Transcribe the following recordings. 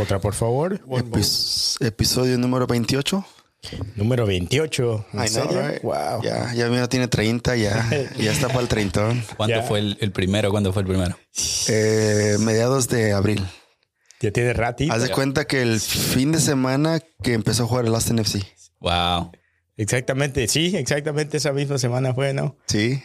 Otra, por favor. Epis- episodio número 28. Número 28. ¿En I know, serio? right? Wow. Ya, ya mira, tiene 30, ya, ya está para el 30. ¿Cuánto Ya. fue el, el primero? ¿Cuándo fue el primero? Eh, mediados de abril. Ya tiene ratito. Haz de cuenta que el fin de semana que empezó a jugar el Austin FC. Wow. Exactamente, sí, exactamente esa misma semana fue, ¿no? Sí.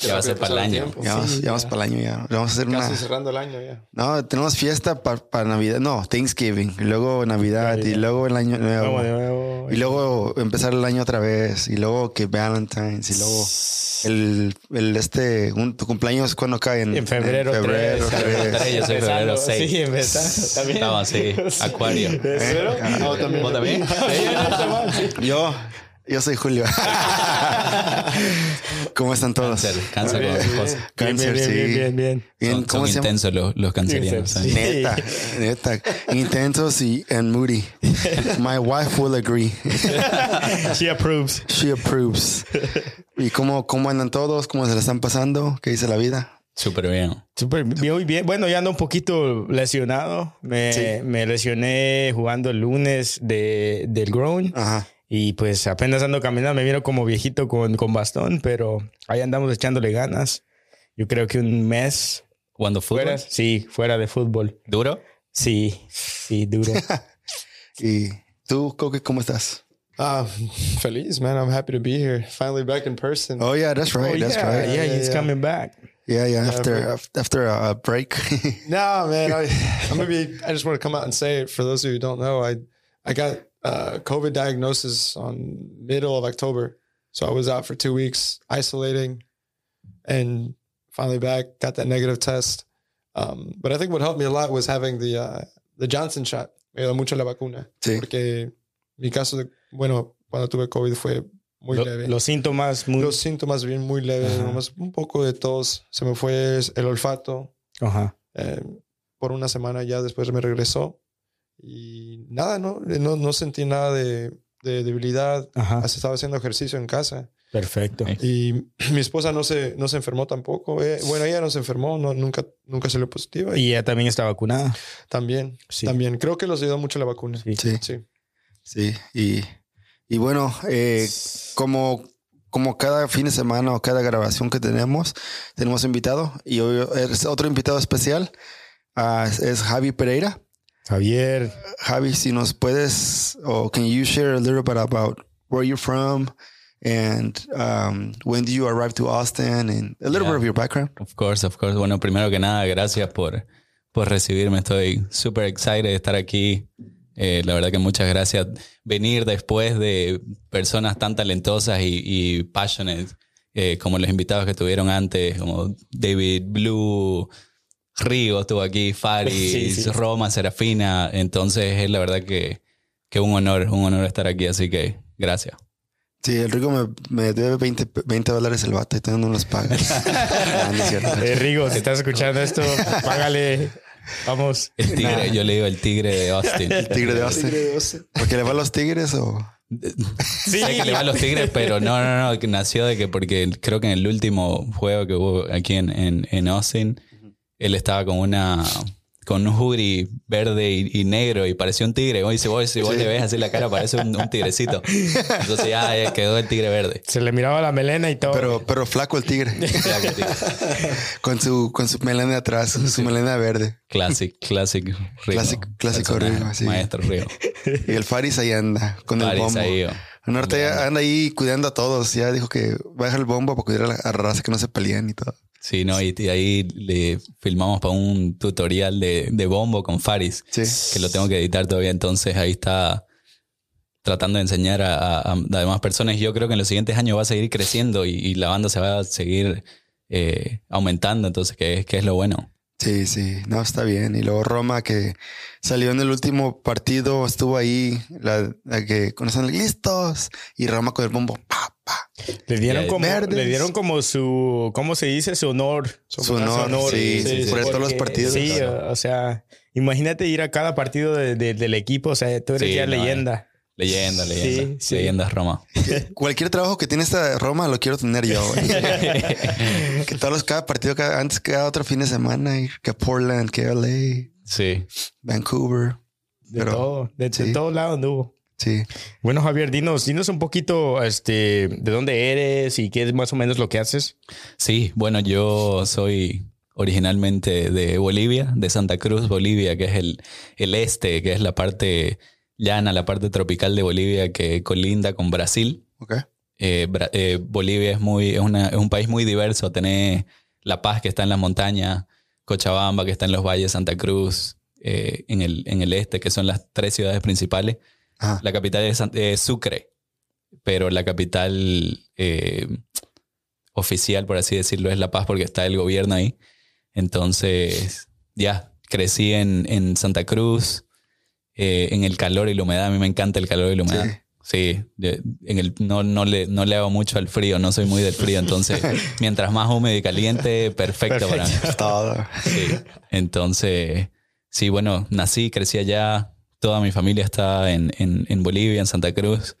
Ya va a ser para el año. Ya vamos, ya vamos para el año ya. Vamos a hacer una. Casi cerrando el año ya. No, tenemos fiesta para Navidad. No, Thanksgiving. Y luego Navidad. Y luego el año nuevo. De nuevo. Y luego empezar el año otra vez. Y luego que Valentine's. Y luego el, el este, un, tu cumpleaños cuando cae en, En febrero, en febrero tres. tres. Tres, yo soy Empezando, febrero 6. Sí, empezando. También. Estaba así, acuario. ¿Pero? Ah, también. ¿Vos también? Yo, yo soy Julio. ¿Cómo están todos? Cáncer, cáncer con esposa. Bien, Cáncer, bien, sí. bien, bien, bien. Bien, Son, ¿Cómo son intensos los, los cancerianos. Sí. Neta, neta. Intensos y and moody. My wife will agree. She approves. She approves. ¿Y cómo, cómo andan todos? ¿Cómo se la están pasando? ¿Qué dice la vida? Súper bien. Súper bien, muy bien. Bueno, ya ando un poquito lesionado. Me, Sí. me lesioné jugando el lunes de, del groin. Ajá. Y pues apenas ando caminando. Me vieron como viejito con, con bastón, pero ahí andamos echándole ganas. Yo creo que un mes ¿Jugando fútbol? fuera. Sí, fuera de fútbol. ¿Duro? Sí, sí, duro. ¿Y tú, Coque, cómo estás? Ah, feliz, man. I'm happy to be here. Finally back in person. Oh, yeah, that's right. Oh, that's yeah, right. yeah, Yeah, he's yeah. coming back. Yeah, yeah. After, after a break. No, man. I, I'm gonna be. I just want to come out and say it for those of you who don't know. I I got uh, COVID diagnosis on middle of October, so I was out for two weeks isolating, and finally back. Got that negative test. Um, but I think what helped me a lot was having the uh, the Johnson shot. Me ayudó mucho la vacuna Sí. porque mi caso de bueno cuando tuve COVID fue muy Lo- leve. los síntomas muy. Los síntomas bien muy leves, nomás un poco de tos. Se me fue el olfato. Ajá. eh, por una semana ya después me regresó. Y nada, no, no, no sentí nada de, de debilidad. Ajá. Hasta estaba haciendo ejercicio en casa. Perfecto. Y mi esposa no se, no se enfermó tampoco. eh, bueno, ella no se enfermó, no, nunca, nunca salió positiva. Y ella también está vacunada. también, Sí. también. Creo que los ayudó mucho la vacuna. Sí. Sí. Sí. Sí. Y, y bueno, eh, como, como cada fin de semana o cada grabación que tenemos, tenemos invitado. Y hoy es otro invitado especial. es- es Javi Pereira. Javier, Javi, si nos puedes, or can you share a little bit about where you're from and um, when did you arrive to Austin and a little Yeah. bit of your background? Of course, of course. Bueno, primero que nada, gracias por, por recibirme. Estoy súper excited de estar aquí. Eh, la verdad que muchas gracias. Venir después de personas tan talentosas y, y passionate eh, como los invitados que tuvieron antes, como David Blue, Rigo estuvo aquí, Faris, Sí, sí. Roma, Serafina. Entonces es la verdad que, que un honor, un honor estar aquí. Así que gracias. Sí, el Rico me, me debe 20, 20 dólares el vato y todavía no los paga. Ah, no es cierto. eh, Rigo, si estás escuchando esto, págale. Vamos. El tigre, yo le digo el tigre de Austin. El tigre de Austin. ¿Porque le va a los tigres o...? Sí, Sé que le va a los Tigres, pero no, no, no, nació de que porque creo que en el último juego que hubo aquí en, en, en Austin, él estaba con una con un hoodie verde y, y negro y parecía un tigre. Hoy si vos, si vos le ves así la cara, parece un, un tigrecito. Entonces ya, ya quedó el tigre verde. Se le miraba la melena y todo. Pero, pero flaco el tigre. Ya, que tigre. con su, con su melena atrás, su melena verde. Classic, classic Rigo. Clásico- clásico Personaje, Rigo, sí. Maestro Rigo. Y el Faris ahí anda con el Faris bombo. ahí, oh. El norte anda ahí cuidando a todos. Ya dijo que va a dejar el bombo para cuidar a la, a la raza que no se peleen y todo. Sí, no, y, y ahí le filmamos para un tutorial de, de bombo con Faris. Sí. que lo tengo que editar todavía, entonces ahí está tratando de enseñar a, a, a demás personas. Yo creo que en los siguientes años va a seguir creciendo y, y la banda se va a seguir eh, aumentando, entonces que es, que es lo bueno. Sí, sí, no, está bien. Y luego Roma, que salió en el último partido, estuvo ahí, la, la que conocen listos, y Roma con el bombo, pa, pa. le dieron como, verdes. le dieron como su, ¿cómo se dice? Su honor. Su honor, sí, sí, sí, por todos los partidos. Sí, Claro. o sea, imagínate ir a cada partido de- de- del equipo. O sea, tú eres Sí, ya no, leyenda. Leyenda, leyenda. Sí, sí. Leyendas Roma. Cualquier trabajo que tiene esta Roma lo quiero tener yo. güey. que todos los, cada partido, cada, antes cada otro fin de semana, ir que Portland, que LA. Sí. Vancouver. De Pero- todo, de, de sí. todos lados anduvo. Sí. Bueno, Javier, dinos, dinos un poquito este, de dónde eres y qué es más o menos lo que haces. Sí, bueno, yo soy originalmente de Bolivia, de Santa Cruz, Bolivia, que es el, el este, que es la parte llana, la parte tropical de Bolivia que colinda con Brasil. Eh, eh, Bolivia es, muy, es, una- es un país muy diverso. Tenés La Paz, que está en las montañas, Cochabamba, que está en los valles, Santa Cruz, eh, en, el, en el este, que son las tres ciudades principales. Ajá. La capital es Sucre, pero la capital oficial, por así decirlo, es La Paz porque está el gobierno ahí. Entonces, ya, crecí en, en Santa Cruz, eh, en el calor y la humedad. A mí me encanta el calor y la humedad. Sí, en el, no, no, le, no le hago mucho al frío, no soy muy del frío. Entonces, mientras más húmedo y caliente, perfecto, para mí. Todo. Sí. Entonces, sí, bueno, nací, crecí allá. Toda mi familia está en, en, en Bolivia, en Santa Cruz.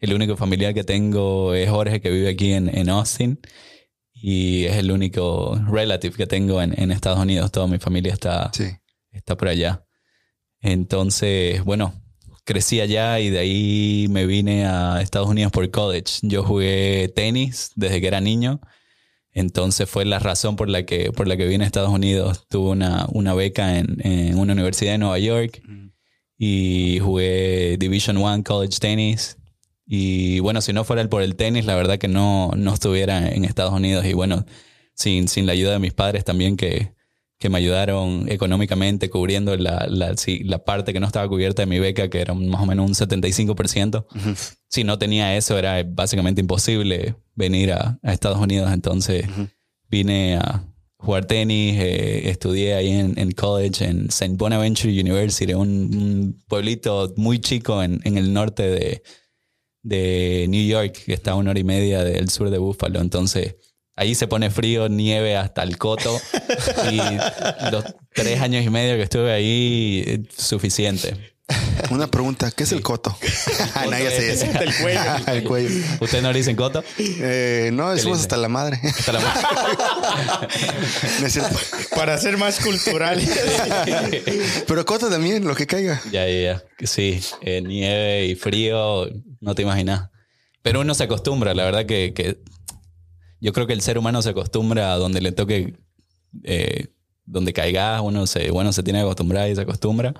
El único familiar que tengo es Jorge, que vive aquí en, en Austin. Y es el único relative que tengo en, en Estados Unidos. Toda mi familia está, Sí. está por allá. Entonces, bueno, crecí allá y de ahí me vine a Estados Unidos por college. Yo jugué tenis desde que era niño. Entonces fue la razón por la que, por la que vine a Estados Unidos. Tuve una, una beca en, en una universidad de Nueva York y jugué Division One College Tennis. Y bueno, si no fuera por el tenis, la verdad que no, no estuviera en Estados Unidos. Y bueno, sin, sin la ayuda de mis padres también que, que me ayudaron económicamente cubriendo la, la, sí, la parte que no estaba cubierta de mi beca, que era más o menos un 75%. Si no tenía eso, era básicamente imposible venir a, a Estados Unidos. Entonces vine a jugar tenis, eh, estudié ahí en, en college, en St. Bonaventure University, un, un pueblito muy chico en, en el norte de, de New York, que está a una hora y media del sur de Buffalo. Entonces, ahí se pone frío, nieve hasta el coto. y los tres años y medio que estuve ahí, suficiente. Una pregunta, ¿qué es el coto? Nadie se es dice. el cuello. el cuello. ¿Ustedes no le dicen coto? Eh, no, decimos hasta la madre. Hasta la cierto. Para ser más cultural. Pero coto también, lo que caiga. Ya, ya, ya. Sí, eh, nieve y frío, no te imaginas. Pero uno se acostumbra, la verdad que, que yo creo que el ser humano se acostumbra a donde le toque, eh, donde caigas, uno se, bueno, se tiene que acostumbrar y se acostumbra.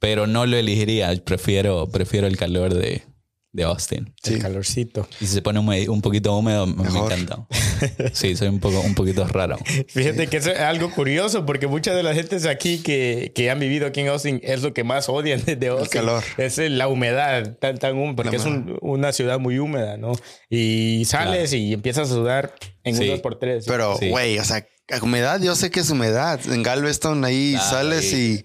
Pero no lo elegiría, prefiero, prefiero el calor de, de Austin. Sí. El calorcito. Y si se pone un poquito húmedo, me- me Mejor. encanta. Sí, soy un poco, un poquito raro. Fíjate que es algo curioso porque muchas de las gentes aquí que, que han vivido aquí en Austin es lo que más odian de Austin. calor. Es el- la humedad tan, tan húmeda, porque La es un- una ciudad muy húmeda, ¿no? Y sales y empiezas a sudar en Sí. un dos por tres. Pero, Sí. güey, o sea, humedad, yo sé que es humedad. En Galveston ahí Claro, sales y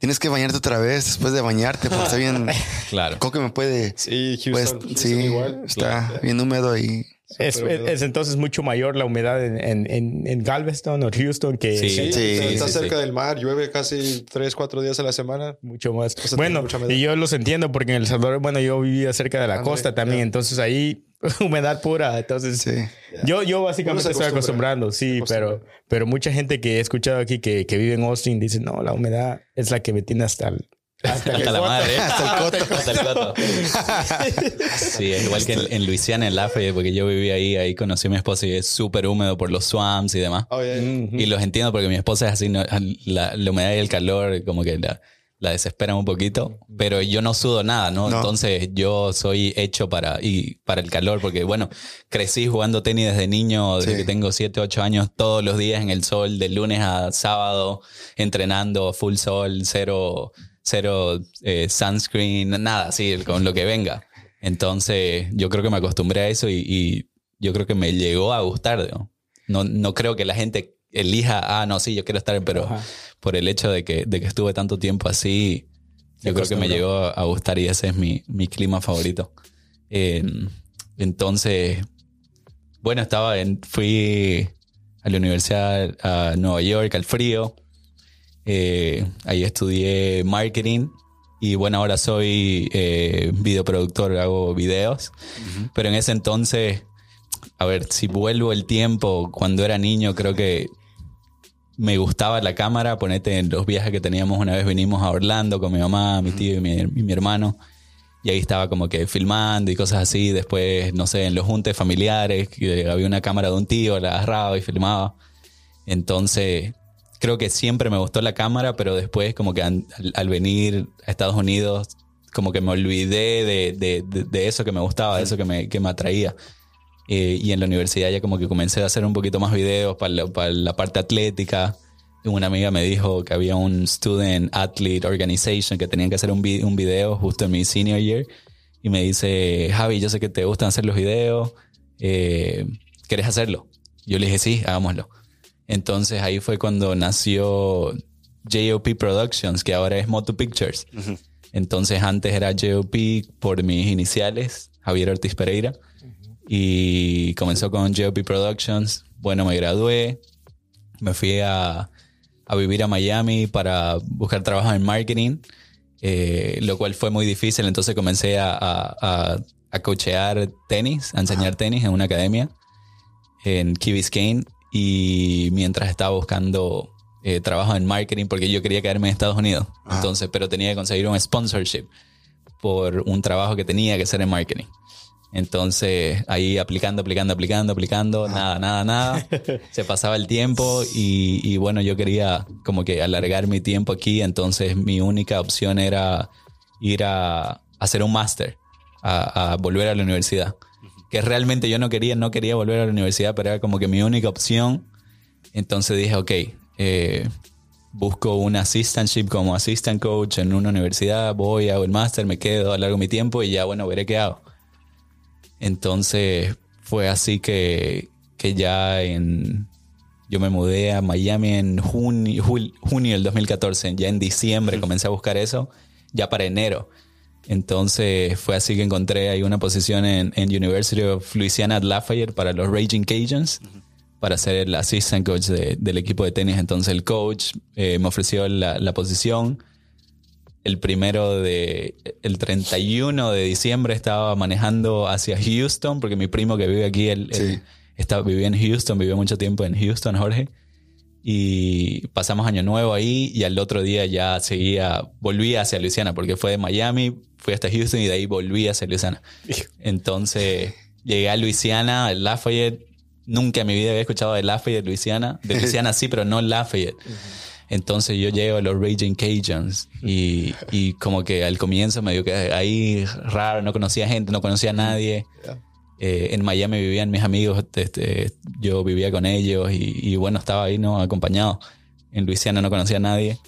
tienes que bañarte otra vez después de bañarte porque está bien. Claro. Creo que me puede. Sí, Houston, Pues Houston sí, igual. está bien húmedo y es, es- es entonces mucho mayor la humedad en, en, en- en Galveston o Houston que Sí. Sí, Sí, está sí, cerca sí. del mar, llueve casi 3, 4 días a la semana. mucho más. sea, bueno, y yo los entiendo porque en El Salvador, bueno, yo vivía cerca de la Ándale, costa también, ya. entonces ahí humedad pura, entonces sí. Yo, yo básicamente se estoy acostumbra. acostumbrando, sí, pero, pero mucha gente que he escuchado aquí que, que vive en Austin dice, no, la humedad es la que me tiene hasta el... Hasta, la coto". madre. Hasta el coto. Hasta el coto. Sí, es igual que en, en Luisiana, en Lafayette, porque yo viví ahí, ahí conocí a mi esposa y es súper húmedo por los swamps y demás. Oh, yeah. Y los entiendo porque mi esposa es así, no- la, la humedad y el calor como que la, la desesperan un poquito, pero yo no sudo nada, ¿no? No. Entonces yo soy hecho para, y para el calor, porque bueno, crecí jugando tenis desde niño, desde Sí. que tengo 7, 8 años, todos los días en el sol, de lunes a sábado, entrenando full sol, cero, cero eh, sunscreen, nada, así, con lo que venga. Entonces yo creo que me acostumbré a eso y, y yo creo que me llegó a gustar, ¿no? No, no creo que la gente elija, ah, no, sí, yo quiero estar, pero Ajá. por el hecho de que, de que estuve tanto tiempo así, yo creo que me llegó a, a gustar y ese es mi, mi clima favorito. Eh, entonces, bueno, estaba en, fui a la universidad a Nueva York, al frío. Eh, ahí estudié marketing y bueno, ahora soy eh, videoproductor, hago videos. Pero en ese entonces, a ver, si vuelvo el tiempo, cuando era niño, creo que me gustaba la cámara, ponete en los viajes que teníamos una vez vinimos a Orlando con mi mamá, mi tío y mi, y mi hermano. Y ahí estaba como que filmando y cosas así. Después, no sé, en los juntes familiares, había una cámara de un tío, la agarraba y filmaba. Entonces, creo que siempre me gustó la cámara, pero después como que al, al venir a Estados Unidos, como que me olvidé de, de, de, de eso que me gustaba, de eso que me, que me atraía. Eh, y en la universidad ya como que comencé a hacer un poquito más videos para la, la parte atlética. Una amiga me dijo que había un Student Athlete Organization que tenían que hacer un, vi- un video justo en mi senior year. Y me dice, Javi, yo sé que te gustan hacer los videos. Eh, ¿Quieres hacerlo? Yo le dije, sí, hagámoslo. Entonces ahí fue cuando nació JOP Productions, que ahora es Moto Pictures. Entonces antes era JOP por mis iniciales, Javier Ortiz Pereira. Y comenzó con JOP Productions. Bueno, me gradué. Me fui a, a vivir a Miami para buscar trabajo en marketing, eh, lo cual fue muy difícil. Entonces comencé a, a, a, coachear tenis, a enseñar tenis en una academia en Key Biscayne. Y mientras estaba buscando eh, trabajo en marketing, porque yo quería quedarme en Estados Unidos. Entonces, pero tenía que conseguir un sponsorship por un trabajo que tenía que hacer en marketing. Entonces, ahí aplicando, aplicando, aplicando, aplicando, nada, nada, nada. Se pasaba el tiempo y, y bueno, yo quería como que alargar mi tiempo aquí, entonces mi única opción era ir a, hacer un máster, a, a volver a la universidad. Que realmente yo no quería, no quería volver a la universidad, pero era como que mi única opción. Entonces dije, ok, eh, busco un assistantship como assistant coach en una universidad, voy, hago el máster, me quedo, alargo mi tiempo y ya, bueno, veré qué hago. Entonces fue así que, que ya en... Yo me mudé a Miami en junio, junio del 2014. Ya en diciembre comencé a buscar eso, ya para enero. Entonces fue así que encontré ahí una posición en, en University of Louisiana at Lafayette para los Raging Cajuns, para ser el assistant coach de- del equipo de tenis. Entonces el coach eh, me ofreció la, la posición el primero de el 31 de diciembre estaba manejando hacia Houston porque mi primo que vive aquí él, Sí. él está, vivía en Houston vivió mucho tiempo en Houston Jorge y pasamos año nuevo ahí y al otro día ya seguía volví hacia Luisiana porque fue de Miami fui hasta Houston y de ahí volví hacia Luisiana entonces llegué a Luisiana a Lafayette. Nunca en mi vida había escuchado de Lafayette Luisiana. De Luisiana sí pero no Lafayette. Entonces yo llego a los Raging Cajuns y, y como que al comienzo me dio que ahí raro, no conocía gente, no conocía a nadie. Eh, en Miami vivían mis amigos, este, yo vivía con ellos y, y bueno, estaba ahí no acompañado. En Luisiana no conocía a nadie.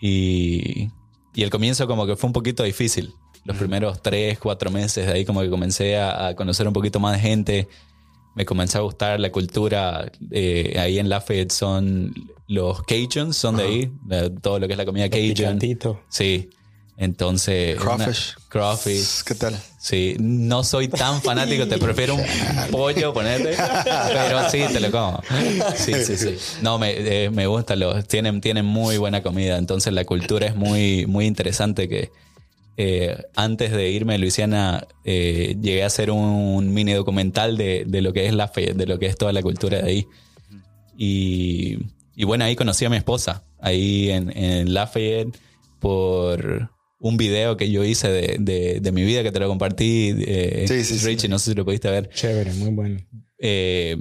Y, y el comienzo como que fue un poquito difícil. Los primeros tres, cuatro meses de ahí como que comencé a, a conocer un poquito más de gente. Me comencé a gustar la cultura. eh, ahí en Lafayette son los Cajuns, son de ahí. de todo lo que es la comida Cajun. Picantito. Sí. Entonces... Crawfish. una- crawfish. ¿Qué tal? Sí, no soy tan fanático, te prefiero un pollo, ponerte, pero sí, te lo como. Sí, sí, sí. No, me, eh, me gusta, los, tienen, tienen muy buena comida, entonces la cultura es muy, muy interesante que eh, antes de irme a Luisiana eh, llegué a hacer un mini documental de, de lo que es la fe, de lo que es toda la cultura de ahí. Y, y bueno, ahí conocí a mi esposa, ahí en, en Lafayette, por un video que yo hice de, de, de mi vida que te lo compartí. eh, Sí, sí, sí. Richie, no sé si lo pudiste ver. Chévere, muy bueno. Eh,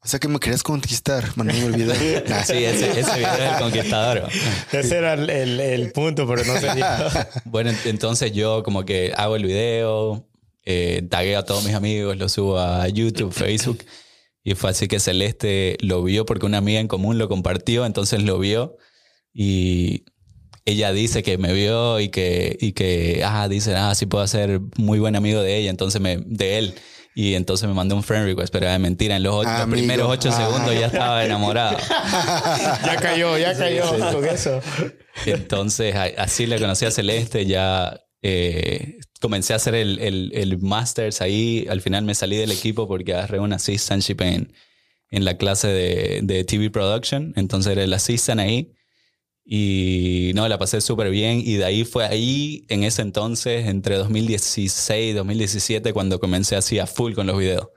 O sea que me querías conquistar, mandame el video. Nah, sí, ese, ese video es el conquistador. Ese era el, el- el punto, pero no dio. Bueno, ent- entonces yo como que hago el video, eh, tagueo a todos mis amigos, lo subo a YouTube, Facebook. Y fue así que Celeste lo vio porque una amiga en común lo compartió, entonces lo vio y ella dice que me vio y que, y que ah, dice, ah, sí puedo ser muy buen amigo de ella, entonces me, de él. Y entonces me mandó un friend request, pero era mentira, en los, ocho- los Amigo. primeros ocho Ah. segundos ya estaba enamorado. Ya cayó, ya cayó con eso. Entonces, así le conocí a Celeste, ya eh, comencé a hacer el, el, el Masters ahí, al final me salí del equipo porque agarré un assistantship en, en la clase de, de TV Production, entonces era el assistant ahí. Y no, la pasé súper bien. Y de ahí fue ahí, en ese entonces, entre 2016 y 2017, cuando comencé así a full con los videos.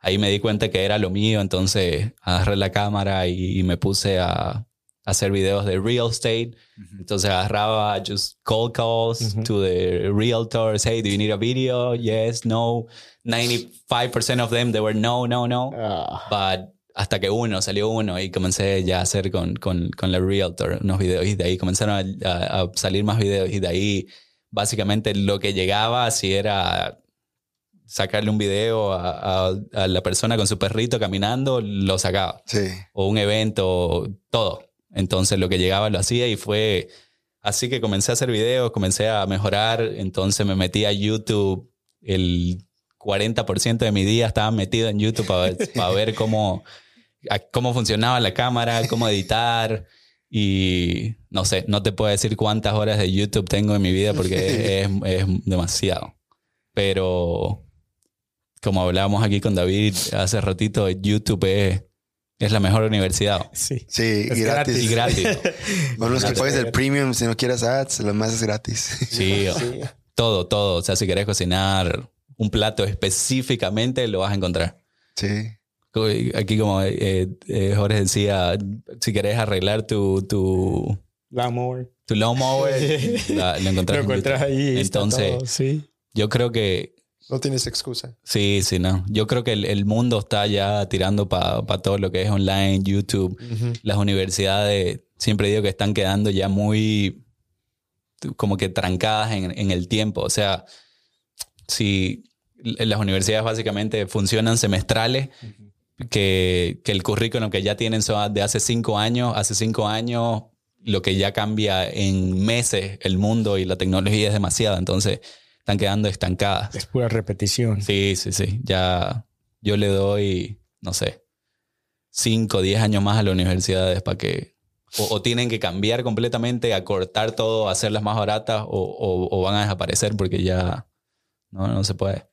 ahí me di cuenta que era lo mío, entonces agarré la cámara y, y me puse a, a hacer videos de real estate. Entonces agarraba just cold calls to the realtors. Hey, do you need a video? Yes, no. 95% of them, they were no, no, no. But hasta que uno, salió uno y comencé ya a hacer con, con, con la realtor unos videos y de ahí comenzaron a, a- a salir más videos y de ahí básicamente lo que llegaba si era sacarle un video a, a- la persona con su perrito caminando, lo sacaba Sí. o un evento, todo. Entonces lo que llegaba lo hacía y fue así que comencé a hacer videos, comencé a mejorar, entonces me metí a YouTube, el 40% de mi día estaba metido en YouTube para, ver- para ver cómo, a- cómo funcionaba la cámara, cómo editar y no sé, no te puedo decir cuántas horas de YouTube tengo en mi vida porque es, es demasiado. Pero como hablábamos aquí con David hace ratito, YouTube es, es la mejor universidad. Sí. Sí, Es gratis. Y gratis. Bueno, es que pagues el premium si no quieres ads, lo más es gratis. Sí, todo, todo. O sea, si querés cocinar un plato específicamente, lo vas a encontrar. Sí. Aquí como eh, eh, Jorge decía, si querés arreglar tu, tu, Lawnmower. tu lawnmower, la- lo encontrás, Lo en ahí. Entonces, todo, sí. yo creo que No tienes excusa. sí, sí, no. Yo creo que el, el mundo está ya tirando para todo lo que es online, YouTube. Las universidades, siempre digo que están quedando ya muy como que trancadas en, en el tiempo. O sea, si las universidades básicamente funcionan semestrales, que, que el currículum que ya tienen son de hace cinco años, hace cinco años lo que ya cambia en meses el mundo y la tecnología es demasiado, entonces están quedando estancadas. Es pura repetición. Sí, sí, sí. Ya yo le doy, no sé, 5 o 10 años más a las universidades para que o, o tienen que cambiar completamente, acortar todo, hacerlas más baratas o, o- o van a desaparecer porque ya no, no se puede.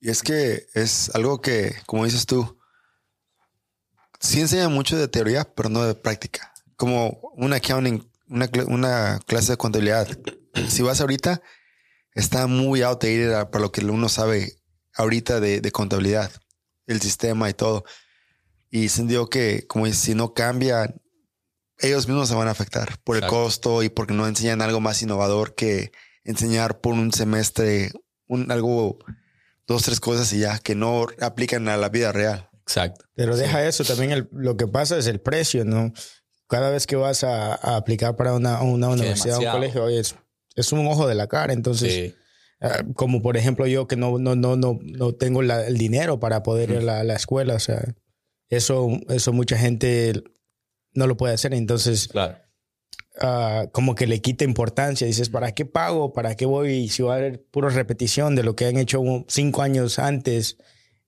Y es que es algo que, como dices tú, sí enseña mucho de teoría, pero no de práctica. Como un accounting, una, una clase de contabilidad. Si vas ahorita, está muy outdated para lo que uno sabe ahorita de, de contabilidad, el sistema y todo. Y sentido que, como si no cambia, ellos mismos se van a afectar por el Exacto. costo y porque no enseñan algo más innovador que enseñar por un semestre un, algo dos, tres cosas y ya que no aplican a la vida real. Exacto. Pero deja eso, también el- lo que pasa es el precio, ¿no? Cada vez que vas a, a aplicar para una, una universidad o un demasiado. colegio, oye, es, es un ojo de la cara. Entonces, Sí. ah, como por ejemplo yo que no, no, no, no, no tengo la- el dinero para poder ir a la, la escuela, o sea, eso, eso mucha gente no lo puede hacer. Entonces, Claro. ah, como que le quita importancia. Dices, ¿para qué pago? ¿Para qué voy? Si va a haber pura repetición de lo que han hecho cinco años antes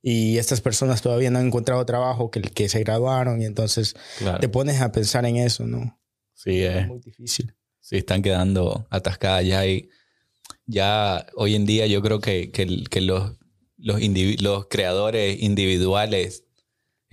y estas personas todavía no han encontrado trabajo, que, que se graduaron y entonces Claro. te pones a pensar en eso, ¿no? Sí, Es es, muy difícil. sí, están quedando atascadas ya hay, ya hoy en día yo creo que, que, los, los creadores individuales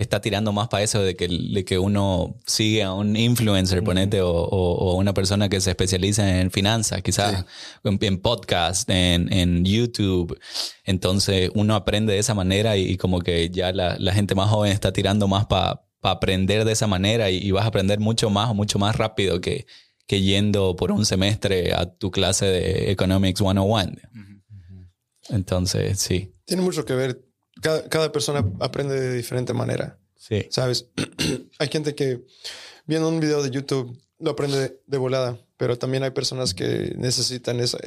está tirando más para eso de que, de que uno sigue a un influencer, ponete, o, o- o una persona que se especializa en finanzas, quizás en, en podcast, en, en YouTube. Entonces uno aprende de esa manera y, y como que ya la, la gente más joven está tirando más para aprender de esa manera y, y vas a aprender mucho más o mucho más rápido que, que yendo por un semestre a tu clase de Economics 101. Entonces, sí, Tiene mucho que ver. Cada, cada persona aprende de diferente manera. sí, ¿Sabes? hay gente que viendo un video de YouTube lo aprende de, de volada, pero también hay personas que necesitan esa,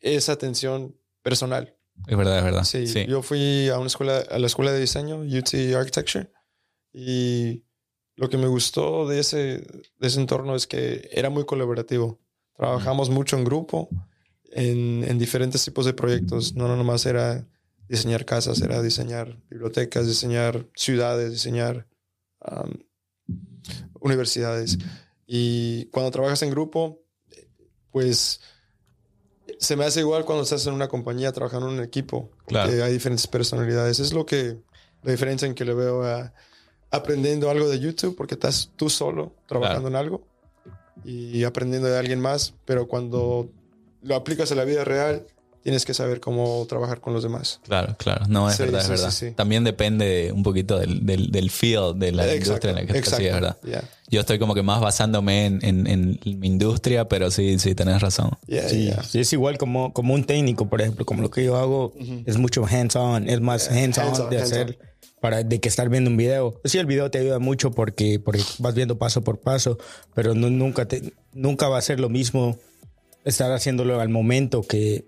esa atención personal. es verdad, es verdad. Sí, Sí, yo fui a una escuela, a la escuela de diseño, UT Architecture, y lo que me gustó de ese, de ese entorno es que era muy colaborativo. Trabajamos mucho en grupo, en, en diferentes tipos de proyectos. No, no nomás era diseñar casas, era diseñar bibliotecas, diseñar ciudades, diseñar um, universidades. Y cuando trabajas en grupo, pues se me hace igual cuando estás en una compañía trabajando en un equipo. Claro. Que hay diferentes personalidades. Es lo que la diferencia en que le veo a aprendiendo algo de YouTube, porque estás tú solo trabajando en algo y aprendiendo de alguien más, pero cuando lo aplicas a la vida real, tienes que saber cómo trabajar con los demás. Claro, claro. No, es Sí, verdad, sí, es verdad. sí, sí. También depende un poquito del, del, del feel de la industria en la que estás, sí, es verdad. Yeah. Yo estoy como que más basándome en, en, en mi industria, pero sí, sí, tenés razón. Yeah, Sí, yeah. sí, es igual como, como un técnico, por ejemplo, como lo que yo hago, es mucho hands-on, es más hands-on hands-on, de hacer, para, de que estar viendo un video. Sí, el video te ayuda mucho porque, porque vas viendo paso por paso, pero no, nunca, te, nunca va a ser lo mismo estar haciéndolo al momento que,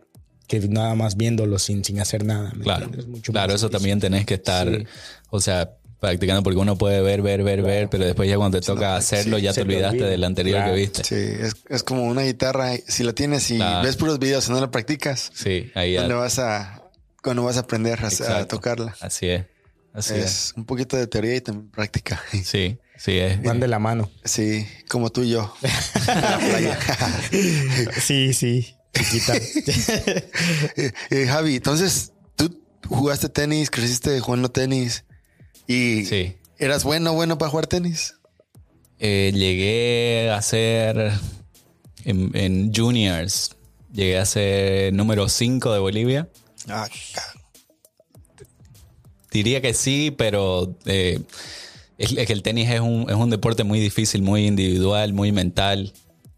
que nada más viéndolo sin, sin hacer nada. ¿me Claro, mucho claro, eso difícil. también tenés que estar, Sí. o sea, practicando porque uno puede ver, ver, ver, ver, pero después ya cuando te toca hacerlo ya te olvidaste olvida. del anterior Claro. que viste. Sí, es, es como una guitarra. Si la tienes y Claro. ves puros videos y no la practicas, Sí, ahí ya. ¿cuándo vas a, cuándo vas a aprender a, tocarla? Así es. Así es. Es un poquito de teoría y también práctica. Sí, sí es. Van de la mano. Sí, como tú y yo. en la playa. Sí, sí. Chiquita. Eh, eh, Javi, entonces tú jugaste tenis, creciste jugando tenis y Sí. eras bueno, bueno para jugar tenis. Eh, llegué a ser en, en juniors, llegué a ser número 5 de Bolivia. Ah, Diría que sí, pero eh, es, es que el tenis es un, es un deporte muy difícil, muy individual, muy mental.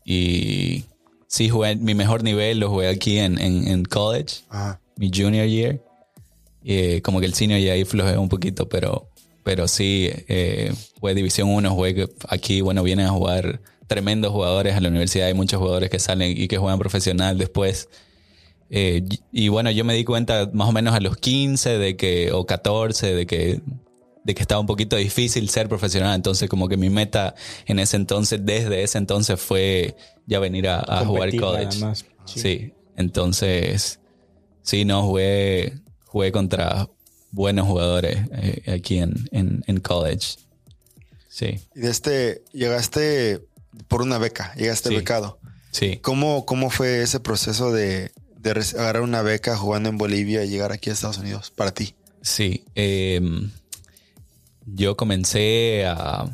Y sí, jugué mi mejor nivel, lo jugué aquí en, en, en college, Ajá. mi junior year. Eh, como que el senior ya ahí flojé un poquito, pero, pero sí, eh, jugué División 1, jugué aquí, bueno, vienen a jugar tremendos jugadores a la universidad, hay muchos jugadores que salen y que juegan profesional después. Eh, y y bueno, yo me di cuenta más o menos a los 15 de que, o 14 de que, de que estaba un poquito difícil ser profesional. Entonces como que mi meta en ese entonces, desde ese entonces fue ya venir a, a jugar college. más. Sí. entonces sí, no, jugué, jugué contra buenos jugadores eh, aquí en, en, en college. Sí, Y de este, llegaste por una beca, llegaste Sí. becado. sí. ¿Cómo, ¿Cómo fue ese proceso de, de agarrar una beca jugando en Bolivia y llegar aquí a Estados Unidos para ti? Sí, eh, yo comencé a,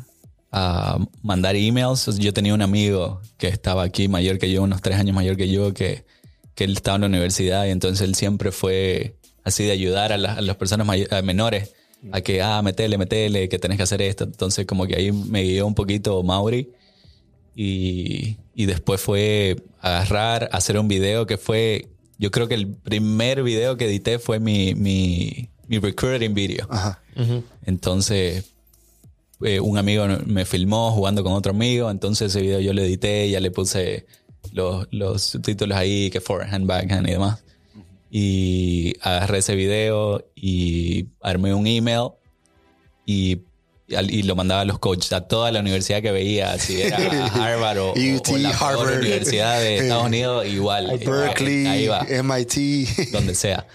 a mandar emails. Yo tenía un amigo que estaba aquí mayor que yo, unos tres años mayor que yo, que, que él estaba en la universidad y entonces él siempre fue así de ayudar a, las- a las personas a menores a que, ah, metele, metele, que tenés que hacer esto. Entonces como que ahí me guió un poquito Mauri y, y después fue agarrar, hacer un video que fue, yo creo que el primer video que edité fue mi, mi, mi recruiting video. Ajá. Entonces, eh, un amigo me filmó jugando con otro amigo, entonces ese video yo lo edité, ya le puse los, los subtítulos ahí, que forehand, backhand y demás. Y agarré ese video y armé un email y, y lo mandaba a los coaches, a toda la universidad que veía, si era Harvard o, UT, o la Harvard. universidad de Estados Unidos, igual. Berkeley, Ahí va MIT. donde sea.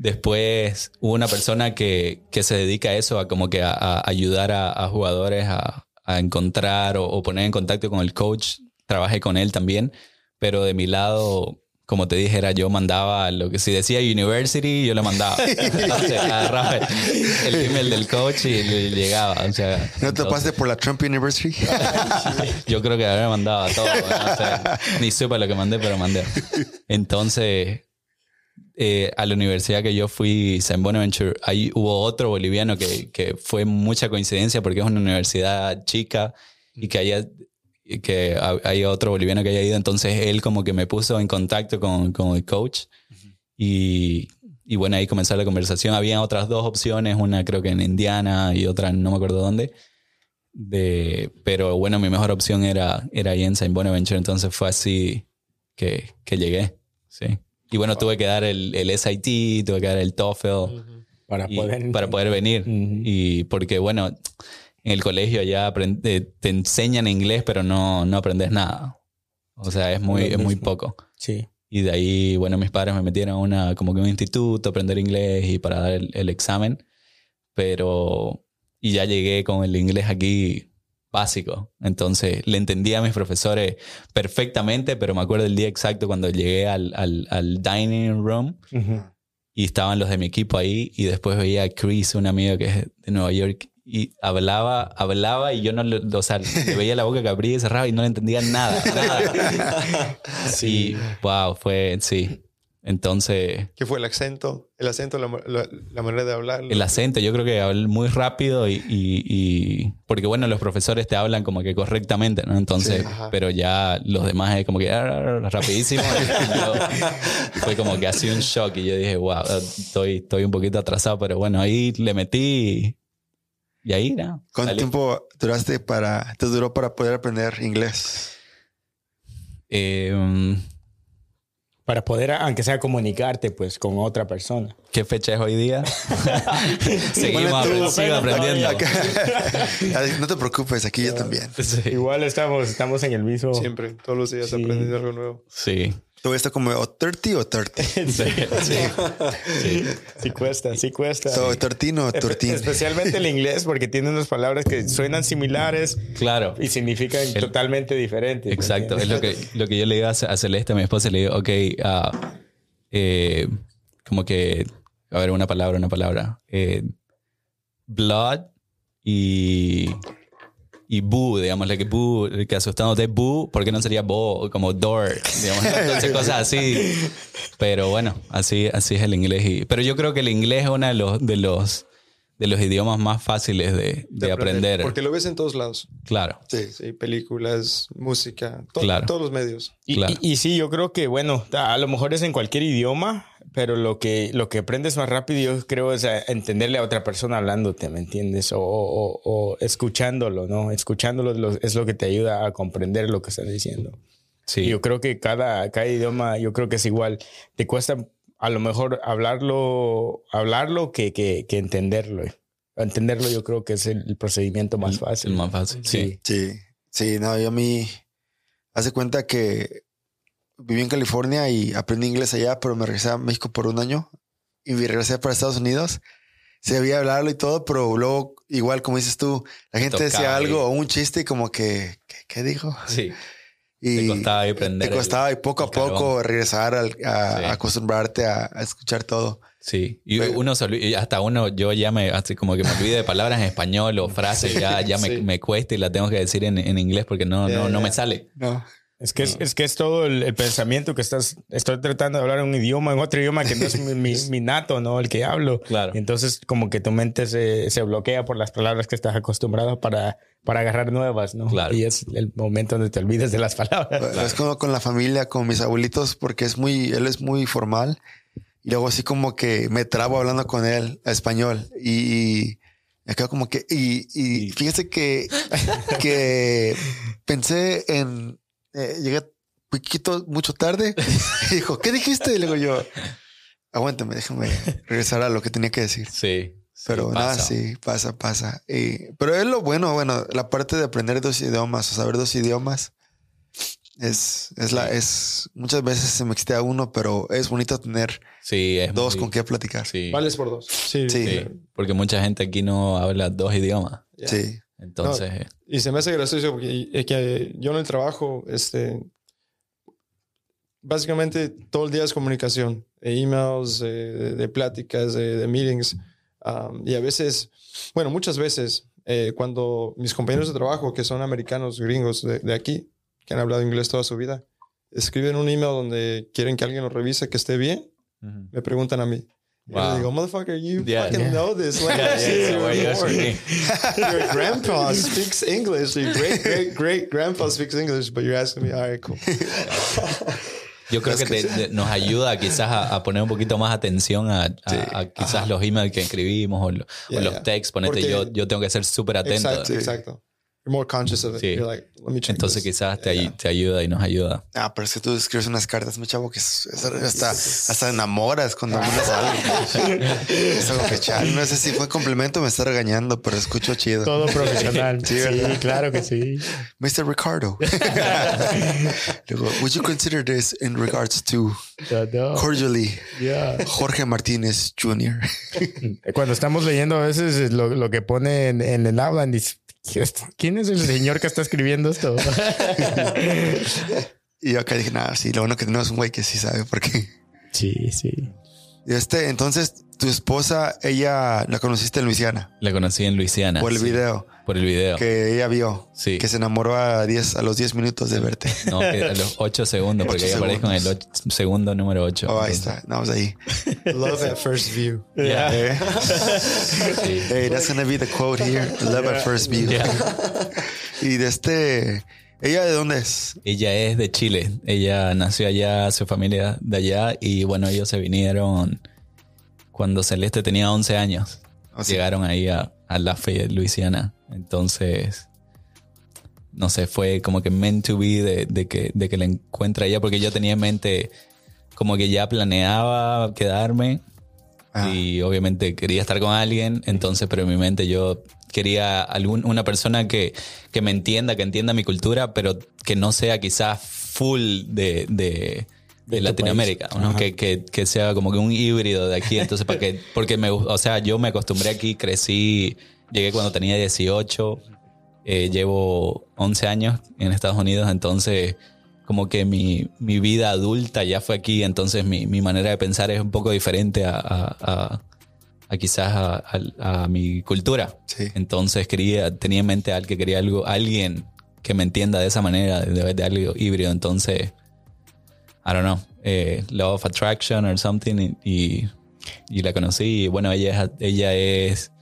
Después hubo una persona que, que se dedica a eso, a como que a, a ayudar a, a jugadores a, a encontrar o, o poner en contacto con el coach. Trabajé con él también, pero de mi lado, como te dije, era yo mandaba lo que si decía university, yo le mandaba. o sea, agarraba el, el email del coach y le llegaba. O sea, ¿No te entonces- pasaste por la Trump University? yo creo que habría mandado a todo. ¿no? O sea, ni supe lo que mandé, pero mandé. Entonces, eh, a la universidad que yo fui, San Bonaventure, ahí hubo otro boliviano que, que fue mucha coincidencia porque es una universidad chica y que haya que ha- hay otro boliviano que haya ido. Entonces él como que me puso en contacto con, con el coach y, y bueno, ahí comenzó la conversación. Había otras dos opciones, una creo que en Indiana y otra no me acuerdo dónde. De, pero bueno, mi mejor opción era, era ahí en Saint Bonaventure, entonces fue así que, que llegué. Sí. Y bueno, tuve que dar el, el SIT, tuve que dar el TOEFL Para y- poder. para poder venir. Ujú. Y porque, bueno, en el colegio ya eh, te enseñan inglés, pero no, no aprendes nada. O sea, es muy, es muy poco. Sí. Y de ahí, bueno, mis padres me metieron a una, como que un instituto aprender inglés y para dar el, el examen. Pero, y ya llegué con el inglés aquí básico. Entonces, le entendía a mis profesores perfectamente, pero me acuerdo el día exacto cuando llegué al, al, al dining room Ujú. y estaban los de mi equipo ahí y después veía a Chris, un amigo que es de Nueva York y hablaba, hablaba y yo no, o sea, le veía la boca que abría y cerraba y no le entendía nada, nada. Sí, wow, fue, sí, Entonces, ¿Qué fue el acento? El acento, la, la- la manera de hablar. el acento, yo creo que hablé muy rápido y, y- y- porque bueno, los profesores te hablan como que correctamente, ¿no? Entonces, Sí, pero ya los demás es como que ah, rapidísimo. Y yo- y fue como que así un shock y yo dije, wow, estoy, estoy un poquito atrasado, pero bueno, ahí le metí y ahí, ¿no? ¿Cuánto Salí. tiempo duraste para, te duró para poder aprender inglés? Eh, Para poder, aunque sea comunicarte, pues, con otra persona. ¿Qué fecha es hoy día? Seguimos sigo aprendiendo. No te preocupes, aquí yo también. Sí. Igual estamos, estamos en el mismo. Siempre, todos los días Sí. aprendiendo algo nuevo. Sí. ¿Todo esto como o 30 o 30? Sí, sí, sí. Sí cuesta, sí cuesta. So, ¿Tortino o Espe- tortín? Especialmente el inglés, porque tiene unas palabras que suenan similares Claro. y significan totalmente diferentes. ¿me Exacto. Es lo que, lo que yo le digo a a Celeste, a mi esposa, le digo, ok, ah, eh, como que, a ver, una palabra, una palabra. Eh, blood y, y boo, digamos, que boo, que asustándote boo, ¿por qué no sería bo, como door? Digamos, entonces cosas así. Pero bueno, así, así es el inglés. Y, pero yo creo que el inglés es uno de los, de los, de los idiomas más fáciles de, de aprender. Porque lo ves en todos lados. Claro. Sí. Sí, películas, música, to- Claro. todos los medios. Y, Claro. y- y sí, yo creo que, bueno, a lo mejor es en cualquier idioma, pero lo que, lo que aprendes más rápido, yo creo, es a entenderle a otra persona hablándote, ¿me entiendes? O, o- o escuchándolo, ¿no? Escuchándolo lo- es lo que te ayuda a comprender lo que están diciendo. Sí. Y yo creo que cada, cada idioma, yo creo que es igual. Te cuesta a lo mejor hablarlo, hablarlo que, que, que entenderlo. Entenderlo yo creo que es el, el procedimiento más fácil. el más fácil. Sí. Sí, sí, no, yo a mí, hace cuenta que viví en California y aprendí inglés allá, pero me regresé a México por un año y me regresé para Estados Unidos. Sabía hablarlo y todo, pero luego, igual como dices tú, la gente decía algo o un chiste y como que, ¿qué, qué dijo? Sí. Y Te costaba ahí aprender Te costaba y poco a poco regresar al- a, Sí. acostumbrarte a, a escuchar todo. Sí, y Pero- uno se hasta uno, yo ya me, así como que me olvide de palabras en español o frases, ya, ya me, Sí. me cuesta y la tengo que decir en, en inglés porque no, no, no me sale. No. Es que es, es que es todo el, el pensamiento que estás. Estoy tratando de hablar un idioma, en otro idioma que no es mi, mi, mi nato, ¿no? El que hablo. Claro. Y entonces, como que tu mente se, se bloquea por las palabras que estás acostumbrado para, para agarrar nuevas, ¿no? Claro. Y es el momento donde te olvides de las palabras. Es como con la familia, con mis abuelitos, porque es muy, él es muy formal. Y luego así como que me trabo hablando con él a español. Y, y me quedo como que, y, y fíjese que, que pensé en, eh, llegué poquito, mucho tarde. Y dijo, ¿qué dijiste? Y luego yo, aguántame, déjame regresar a lo que tenía que decir. Sí. sí, Pero nada, pasa. sí, pasa, pasa. Y- pero es lo bueno, bueno, la parte de aprender dos idiomas o saber dos idiomas es, es la, es, muchas veces se me quita uno, pero es bonito tener Sí, es dos muy- con qué platicar. Sí. Sí, Vales por dos. Sí. Sí. sí, porque mucha gente aquí no habla dos idiomas. Ya. Entonces, eh, Y se me hace gracioso porque es que yo en el trabajo, este, básicamente todo el día es comunicación, e emails, eh, de, de pláticas, de, de meetings. Um, y a veces, bueno, muchas veces, eh, cuando mis compañeros de trabajo, que son americanos gringos de, de aquí, que han hablado inglés toda su vida, escriben un email donde quieren que alguien lo revise, que esté bien, ujú. me preguntan a mí. Wow. digo, motherfucker, you Yeah. fucking Yeah. know this language. Güey, yo Your- grandpa speaks English. Your great great great grandpa speaks English, but you're asking me, all right, cool. Yo creo que te- te- nos ayuda quizás a, a poner un poquito más atención a, a- a quizás los emails que escribimos o, lo- o Yeah, los yeah. texts. Ponete, Porque- yo, yo tengo que ser súper atento. Exacto, exacto. You're more conscious of it. Sí. You're like, let me check Entonces this. quizás te, Yeah. te ayuda y nos ayuda. Ah, pero es que tú escribes unas cartas, mi chavo, que es- es- hasta, hasta enamoras cuando mandas algo. es algo que chal. No sé si fue complemento o me está regañando, pero escucho chido. Todo profesional. Sí, sí, claro que sí. Mr. Ricardo. Luego, would you consider this in regards to cordially Yeah. Jorge Martínez Jr.? Cuando estamos leyendo a veces lo, lo que pone en, en el habla, dice, ¿quién es el señor que está escribiendo esto? y yo acá dije, nada, sí, lo bueno que tenemos un güey que sí sabe por qué. Sí, sí. Y este, entonces, tu esposa, ella la conociste en Luisiana. La conocí en Luisiana. Por el sí, video. Por el video. Que ella vio. Sí. Que se enamoró a, 10, a los 10 minutos de verte. No, que a los 8 segundos, porque Ocho ahí aparece con el segundo número 8. Oh, ahí está. Vamos ahí. Love at first view. Sí. Hey, that's gonna be the quote here. Love at first view. Yeah. Y de este... ¿Ella de dónde es? Ella es de Chile. Ella nació allá, su familia de allá. Y bueno, ellos se vinieron cuando Celeste tenía 11 años. Oh, sí. Llegaron ahí a, a Lafayette, Luisiana. Entonces, no sé, fue como que meant to be de, de que, de que la encuentra ella. Porque yo tenía en mente como que ya planeaba quedarme. Ah. Y obviamente quería estar con alguien. Entonces, pero en mi mente yo quería algún, una persona que, que me entienda, que entienda mi cultura, pero que no sea quizás full de, de, Latinoamérica, que, que, que sea como que un híbrido de aquí. Entonces, para que, porque me, o sea, yo me acostumbré aquí, crecí, llegué cuando tenía 18, eh, llevo 11 años en Estados Unidos, entonces como que mi, mi vida adulta ya fue aquí, entonces mi, mi manera de pensar es un poco diferente a, a- a- a quizás a, a- a mi cultura. Sí. Entonces quería, tenía en mente al que quería algo, alguien que me entienda de esa manera, de, de algo híbrido. Entonces, I don't know, eh, Law of Attraction or something y, y, y la conocí. Y bueno, ella es, ella es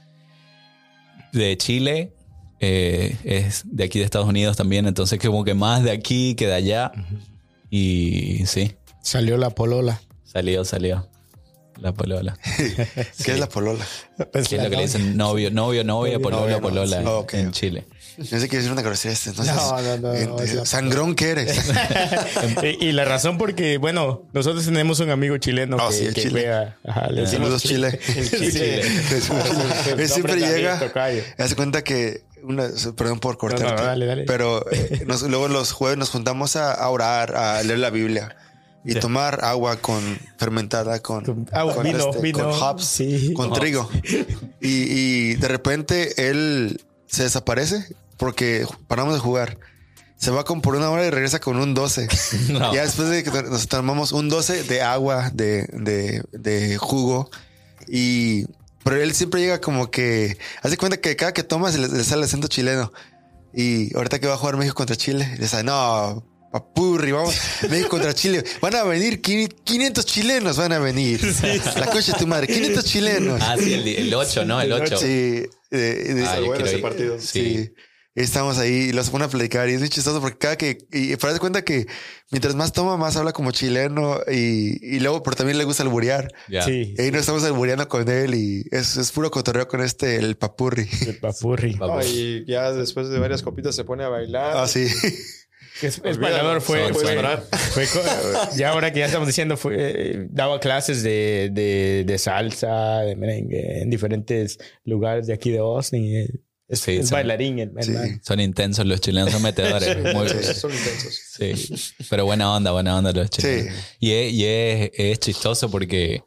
de Chile, eh, es de aquí de Estados Unidos también, entonces como que más de aquí que de allá. Y sí, Salió la polola. salió, salió. La polola. ¿Qué es la polola? Pues Que es lo que le dicen novio, novio, novia, polola, novio, no. polola Sí. Ok, en. Chile. No sé qué decir una grosería. este, Entonces, No, no, no, eh, no, sangrón que eres. y, y la razón porque, bueno, nosotros tenemos un amigo chileno Oh, que, sí, el que Chile. fue a... ajá, le Saludos, Chile. Sí. Chile. Él siempre llega. Hace cuenta que. Una, perdón por cortarte. no, dale, dale. Pero eh, nos- luego los jueves nos juntamos a, a orar, a leer la Biblia y tomar agua con fermentada con, Con agua, vino, vino, con hops, sí. con Con trigo. Y, y de repente él se desaparece porque paramos de jugar. Se va con por una hora y regresa con un 12. No. Ya después de que nos tomamos un 12 de agua, de, de, de jugo. Y. Pero él siempre llega como que. Hace cuenta que cada que toma se le, le sale el acento chileno. Y ahorita que va a jugar México contra Chile, le sale, no, papurri, vamos, México contra Chile. Van a venir 500 chilenos, van a venir. La coche de tu madre, 500 chilenos. Ah, sí, el, el 8, ¿no? El 8. Sí, de- de- Ah, bueno ese ir. partido. Sí. Sí. Estamos ahí y los pone a platicar y es muy chistoso porque cada que, y de cuenta que mientras más toma, más habla como chileno y, y luego, pero también le gusta alburear. Ya. Sí, Y ahí nos estamos albureando con él y es, es puro cotorreo con este, el papurri. el papurri. Y ya después de varias copitas se pone a bailar. Ah, sí. Que es, bailador, fue, fue, fue co- ya ahora que ya estamos diciendo, fue, eh, daba clases de, de, de salsa, de merengue, en diferentes lugares de aquí de Austin. Es, Sí, es son- bailarín, el- Sí. Son intensos los chilenos, son metedores. Muy, Sí, son intensos. sí. Pero buena onda, buena onda los chilenos. Sí. Y, es, y es, es chistoso porque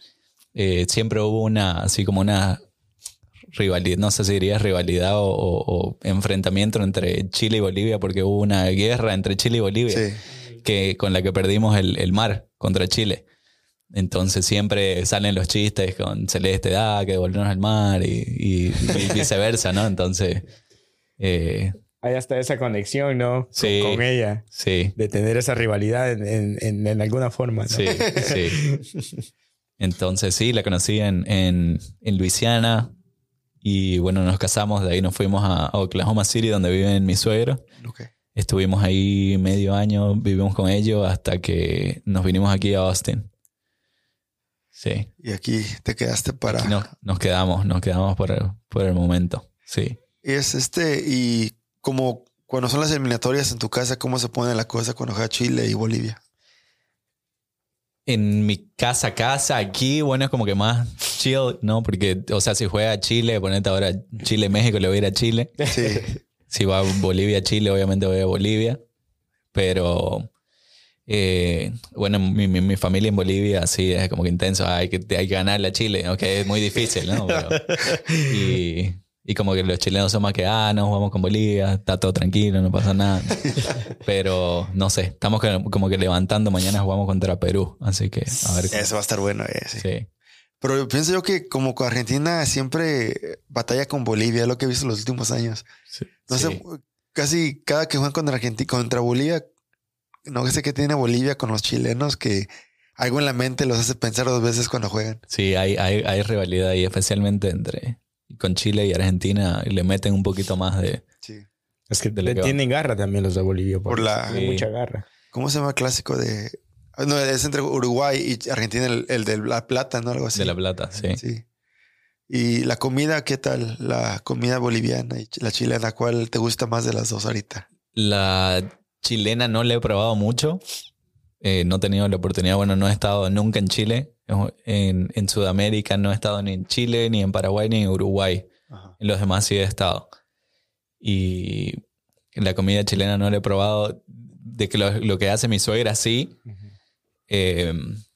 eh, siempre hubo una, así como una rivalidad, no sé si diría rivalidad o, o- o enfrentamiento entre Chile y Bolivia, porque hubo una guerra entre Chile y Bolivia Sí. que, con la que perdimos el, el mar contra Chile. Entonces siempre salen los chistes con Celeste, ah, que devolvernos al mar y, y- y viceversa, ¿no? Entonces, eh, Hay hasta esa conexión, ¿no? Con, ella. sí, De tener esa rivalidad en, en, en, en alguna forma, ¿no? Sí, sí. Entonces sí, la conocí en, en, en Luisiana y bueno, nos casamos, de ahí nos fuimos a Oklahoma City donde viven mis suegros. Ok. Estuvimos ahí medio año, vivimos con ellos hasta que nos vinimos aquí a Austin. Sí, Y aquí te quedaste para. nos, nos quedamos, nos quedamos por el, por el momento. Sí. Es este, y como cuando son las eliminatorias en tu casa, ¿cómo se pone la cosa cuando juega Chile y Bolivia? En mi casa, casa, aquí, bueno, es como que más chill, ¿no? Porque, o sea, si juega Chile, ponete ahora Chile-México, le voy a ir a Chile. Sí. Si va Bolivia-Chile, obviamente voy a Bolivia. Pero, eh, bueno, mi, mi, mi familia en Bolivia sí es como que intenso. Hay que, hay que ganarle a Chile, aunque es muy difícil, ¿no? Pero- y, y como que los chilenos son más que, ah, no, vamos con Bolivia, está todo tranquilo, no pasa nada. Pero, no sé, estamos como que levantando. Mañana jugamos contra Perú, así que a ver. Eso va a estar bueno. eh, sí. Sí. Pero pienso yo que como con Argentina siempre batalla con Bolivia, es lo que he visto en los últimos años. No Sí. sé, casi cada que juegan contra Argentina, contra Bolivia, no sé qué tiene Bolivia con los chilenos que algo en la mente los hace pensar dos veces cuando juegan. Sí, hay, hay, hay rivalidad y especialmente entre con Chile y Argentina le meten un poquito más de... Sí. Es que le tienen garra también los de Bolivia. Por la- tienen Sí. mucha garra. ¿Cómo se llama el clásico de...? ah, No, es entre Uruguay y Argentina, el, el de la plata, ¿no? Algo así. De la plata, sí. Sí. Y la comida, ¿qué tal? La comida boliviana y la chilena, ¿cuál te gusta más de las dos ahorita? La chilena no la he probado mucho. Eh, no he tenido la oportunidad. Bueno, no he estado nunca en Chile. En, en Sudamérica no he estado ni en Chile, ni en Paraguay, ni en Uruguay. En los demás sí he estado. Y la comida chilena no la he probado. De que lo, lo que hace mi suegra sí. Eh,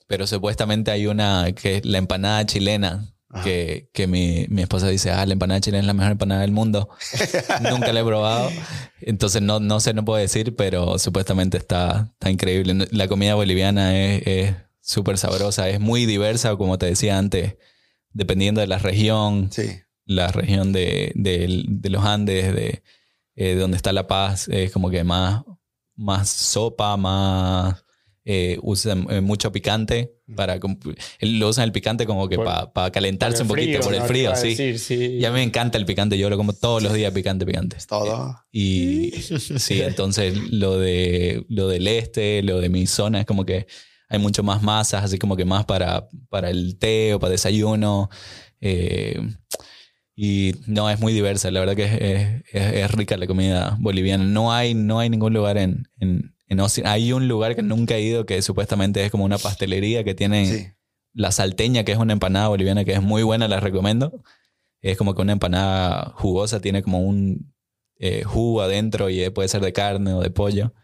pero supuestamente hay una que es la empanada chilena. Ajá. Que, que mi, mi esposa dice, ah, la empanada chilena es la mejor empanada del mundo. Nunca la he probado. Entonces no, no sé, no puedo decir, pero supuestamente está, está increíble. La comida boliviana es es súper sabrosa, es muy diversa, como te decía antes, dependiendo de la región, Sí. la región de, de- de los Andes, de, eh, de donde está La Paz, es como que más, más sopa, más... eh, usan eh, mucho picante para lo usan el picante como que para calentarse un poquito por el ¿no? frío sí decir, sí. y a mí me encanta el picante yo lo como todos los días picante picante todo. y sí, entonces lo de lo del este, lo de mi zona es como que hay mucho más masas, así como que más para, para el té o para desayuno. eh, y no, es muy diversa, la verdad que es, es- rica la comida boliviana. No hay, no hay ningún lugar en, en. Hay un lugar que nunca he ido que supuestamente es como una pastelería que tiene Sí. la salteña, que es una empanada boliviana que es muy buena, la recomiendo. Es como que una empanada jugosa, tiene como un eh, jugo adentro y puede ser de carne o de pollo.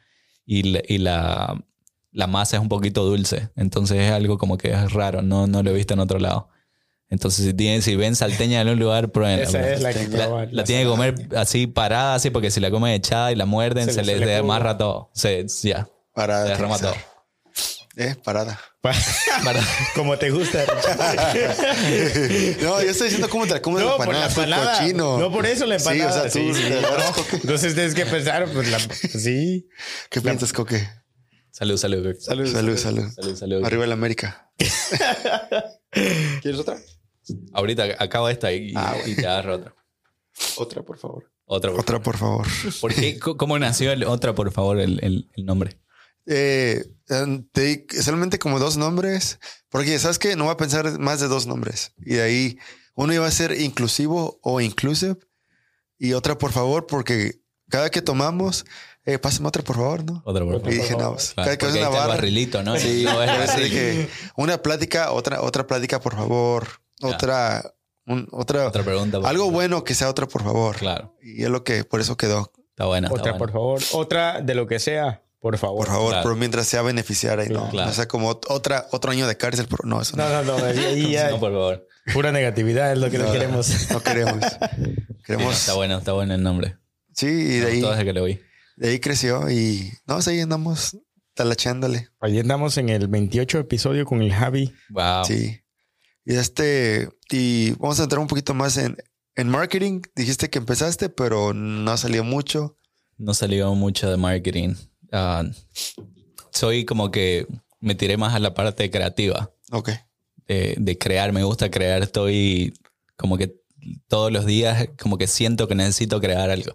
Y, la- y la, la masa es un poquito dulce. Entonces es algo como que es raro, no, no lo he visto en otro lado. Entonces si, tienen, si ven salteña en un lugar, prueben. Esa es la que La, probar, la tienen que comer así parada, así, porque si la comen echada y la muerden, Se se, se les le pudre. desmarra todo. Se, ya, Para se derrama todo. Eh, parada. Para- Como te gusta. no, yo estoy diciendo cómo te la comes No, la por la empanada. cochino. No, por eso la Sí, empanada. o sea, tú sí, sí, no. Entonces tienes que pensar, pues la. Sí. ¿Qué piensas, Coque? Salud, salud. Salud. Salud, salud. Salud, salud. Arriba el América. ¿Quieres otra? Ahorita acabo esta y, Ah, y te agarro otra. Otra, por favor. Otra. por Otra, por favor. favor. ¿Por qué? ¿Cómo nació el otra, por favor, el, el- el nombre? Eh, te solamente como dos nombres, porque sabes que no voy a pensar más de dos nombres. Y de ahí uno iba a ser inclusivo o inclusive y otra por favor, porque cada que tomamos, eh, pásame otra por favor, ¿no? Otra, por Y favor. dije, no, Claro, cada que porque es ahí una está el barra. barrilito, ¿no? Sí, No es por eso así. dije, una plática, otra, otra plática, por favor. Otra, un- otra, Otra pregunta. algo favor. bueno que sea otra, por favor. Claro. Y es lo que por eso quedó. Está buena. está Otra, buena. por favor. Otra de lo que sea, por favor. Por favor, Claro. pero mientras sea beneficiaria y no, Claro. no sea como ot- otra, otro año de cárcel, pero no, eso no, No, no, no. ahí- ahí ya No, por favor. pura negatividad es lo que no, No. queremos. no queremos. Queremos. Está bueno, está bueno el nombre. Sí, y de ahí, Todo desde que lo vi. De ahí creció y no, sí, ahí andamos talachándole. Ahí andamos en el 28 episodio con el Javi. Wow. Sí. Y este, y vamos a entrar un poquito más en, en marketing. Dijiste que empezaste, pero no salió mucho. No salió mucho de marketing. Ah, soy como que me tiré más a la parte creativa. Ok. de, de crear, me gusta crear, estoy como que todos los días como que siento que necesito crear algo.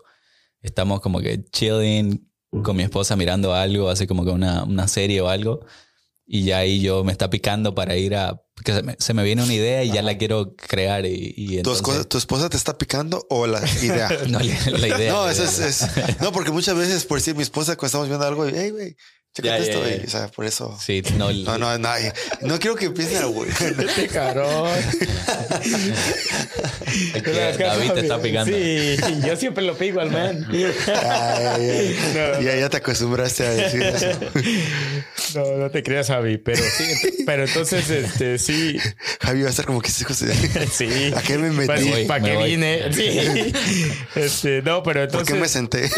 Estamos como que chilling con mi esposa mirando algo, así como que una, una serie o algo, y ya ahí yo me está picando para ir a... que se me, se me viene una idea y ya la quiero crear y, y ¿Tu, entonces... esposa, ¿Tu esposa te está picando o la idea? No, la, idea. no, la idea. es, es- No, porque muchas veces, por decir, mi esposa, cuando estamos viendo algo, hey, güey, chécate Ya, ya, esto, ya. güey. O sea, por eso. Sí, no, No, no, no. No quiero que empiecen a güey. Este cabrón. es que David te está picando. Sí, yo siempre lo pico al man. Ay. Ya, ya te acostumbraste a decir eso. No, no te creas, Javi, pero sí, pero entonces, este, sí, Javi va a estar como que de... sí. ¿A qué me metí? ¿Para, Me voy, ¿para me qué voy. vine? Sí. Este, no, pero ¿Por entonces. qué me senté?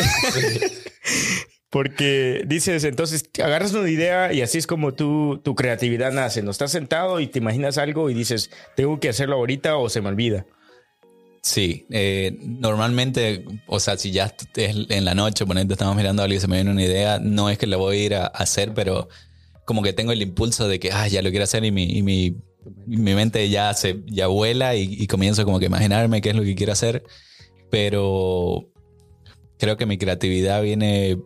Porque dices, entonces agarras una idea y así es como tú, tu creatividad nace. No estás sentado y te imaginas algo y dices, tengo que hacerlo ahorita o se me olvida. Sí, eh, normalmente, o sea, si ya es en la noche, ponente, estamos mirando algo y se me viene una idea, no es que la voy a ir a hacer, pero como que tengo el impulso de que, ah, ya lo quiero hacer y mi, y mi, mi mente ya, se, ya vuela y, y comienzo como que a imaginarme qué es lo que quiero hacer, pero creo que mi creatividad viene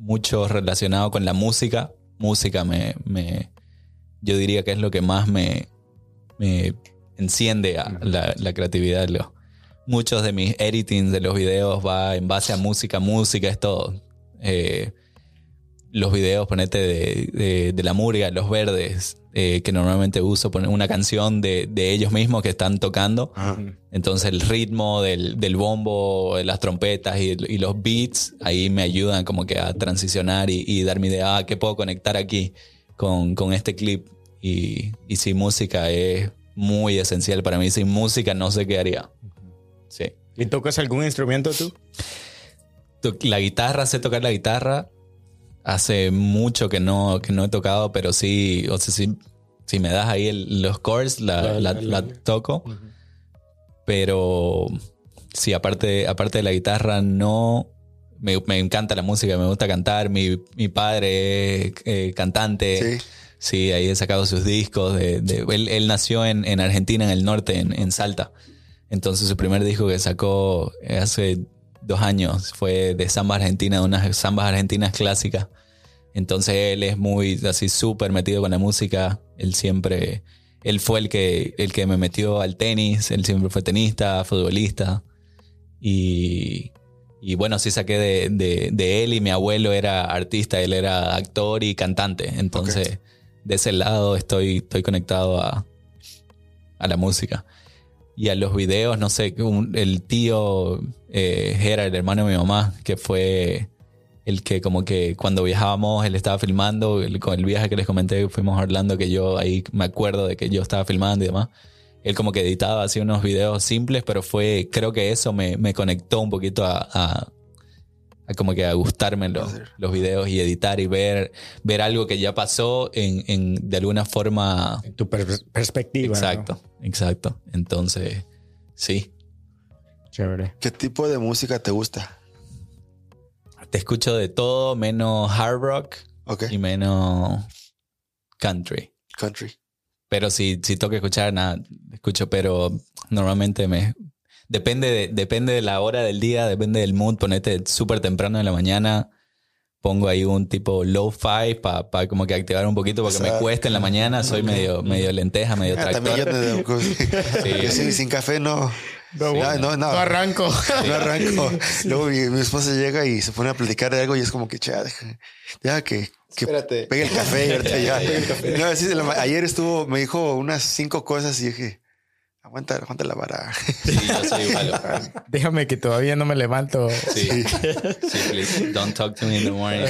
mucho relacionado con la música. Música me, me yo diría que es lo que más me, me enciende a la, la creatividad. Lo, muchos de mis editings de los videos va en base a música. Música es todo. Eh, los videos, ponete de, de, de la murga, los verdes, eh, que normalmente uso, poner una canción de, de, ellos mismos que están tocando. Ajá. Entonces el ritmo del, del bombo, de las trompetas y, y, los beats, ahí me ayudan como que a transicionar y, y dar mi idea, ah, ¿qué puedo conectar aquí con, con este clip? Y, y sin música es muy esencial para mí. Sin música no sé qué haría. Sí. ¿Y tocas algún instrumento tú? La guitarra, sé tocar la guitarra. Hace mucho que no, que no he tocado, pero sí, o sea, sí, si me das ahí el, los chords, la, la, la, la toco. Uh -huh. Pero sí, aparte, aparte de la guitarra, no. Me, me, encanta la música, me gusta cantar. Mi, mi padre es eh, cantante. Sí. Sí, ahí he sacado sus discos. De, de él, él, nació en, en, Argentina, en el norte, en, en Salta. Entonces su primer disco que sacó hace dos años fue de samba argentina, de unas zambas argentinas clásicas. Entonces él es muy así súper metido con la música. Él siempre, él fue el que, el que me metió al tenis. Él siempre fue tenista, futbolista. Y, y bueno, sí saqué de, de, de, él y mi abuelo era artista, él era actor y cantante. Entonces okay. de ese lado estoy, estoy conectado a, a la música y a los videos, no sé, el tío eh, Gerard, el hermano de mi mamá, que fue el que como que cuando viajábamos él estaba filmando, con el viaje que les comenté, fuimos a Orlando, que yo ahí me acuerdo de que yo estaba filmando y demás. Él como que editaba así unos videos simples, pero fue, creo que eso me, me conectó un poquito a, a como que a gustarme los, los, videos y editar y ver, ver algo que ya pasó en, en de alguna forma. En tu per perspectiva. Exacto. ¿no? Exacto. Entonces, sí. Chévere. ¿Qué tipo de música te gusta? Te escucho de todo menos hard rock okay. y menos country. Country. Pero si, si toca escuchar, nada, escucho, pero normalmente me... Depende de, depende de la hora del día, depende del mood. Ponete súper temprano en la mañana pongo ahí un tipo low fi para pa como que activar un poquito porque me cuesta en la mañana, soy medio, medio lenteja, medio ah, tractor. También yo, sí. yo sin, sin, café no. No, no, no, no, arranco. No arranco. Luego mi, mi, esposa llega y se pone a platicar de algo y es como que, cha, deja, deja que, que pegue el café. y ahorita ya. el café. No, así, ayer estuvo, me dijo unas cinco cosas y dije, Aguanta, aguanta la vara. Sí, yo soy igual. Déjame que todavía no me levanto. Sí. sí, please. Don't talk to me in the morning.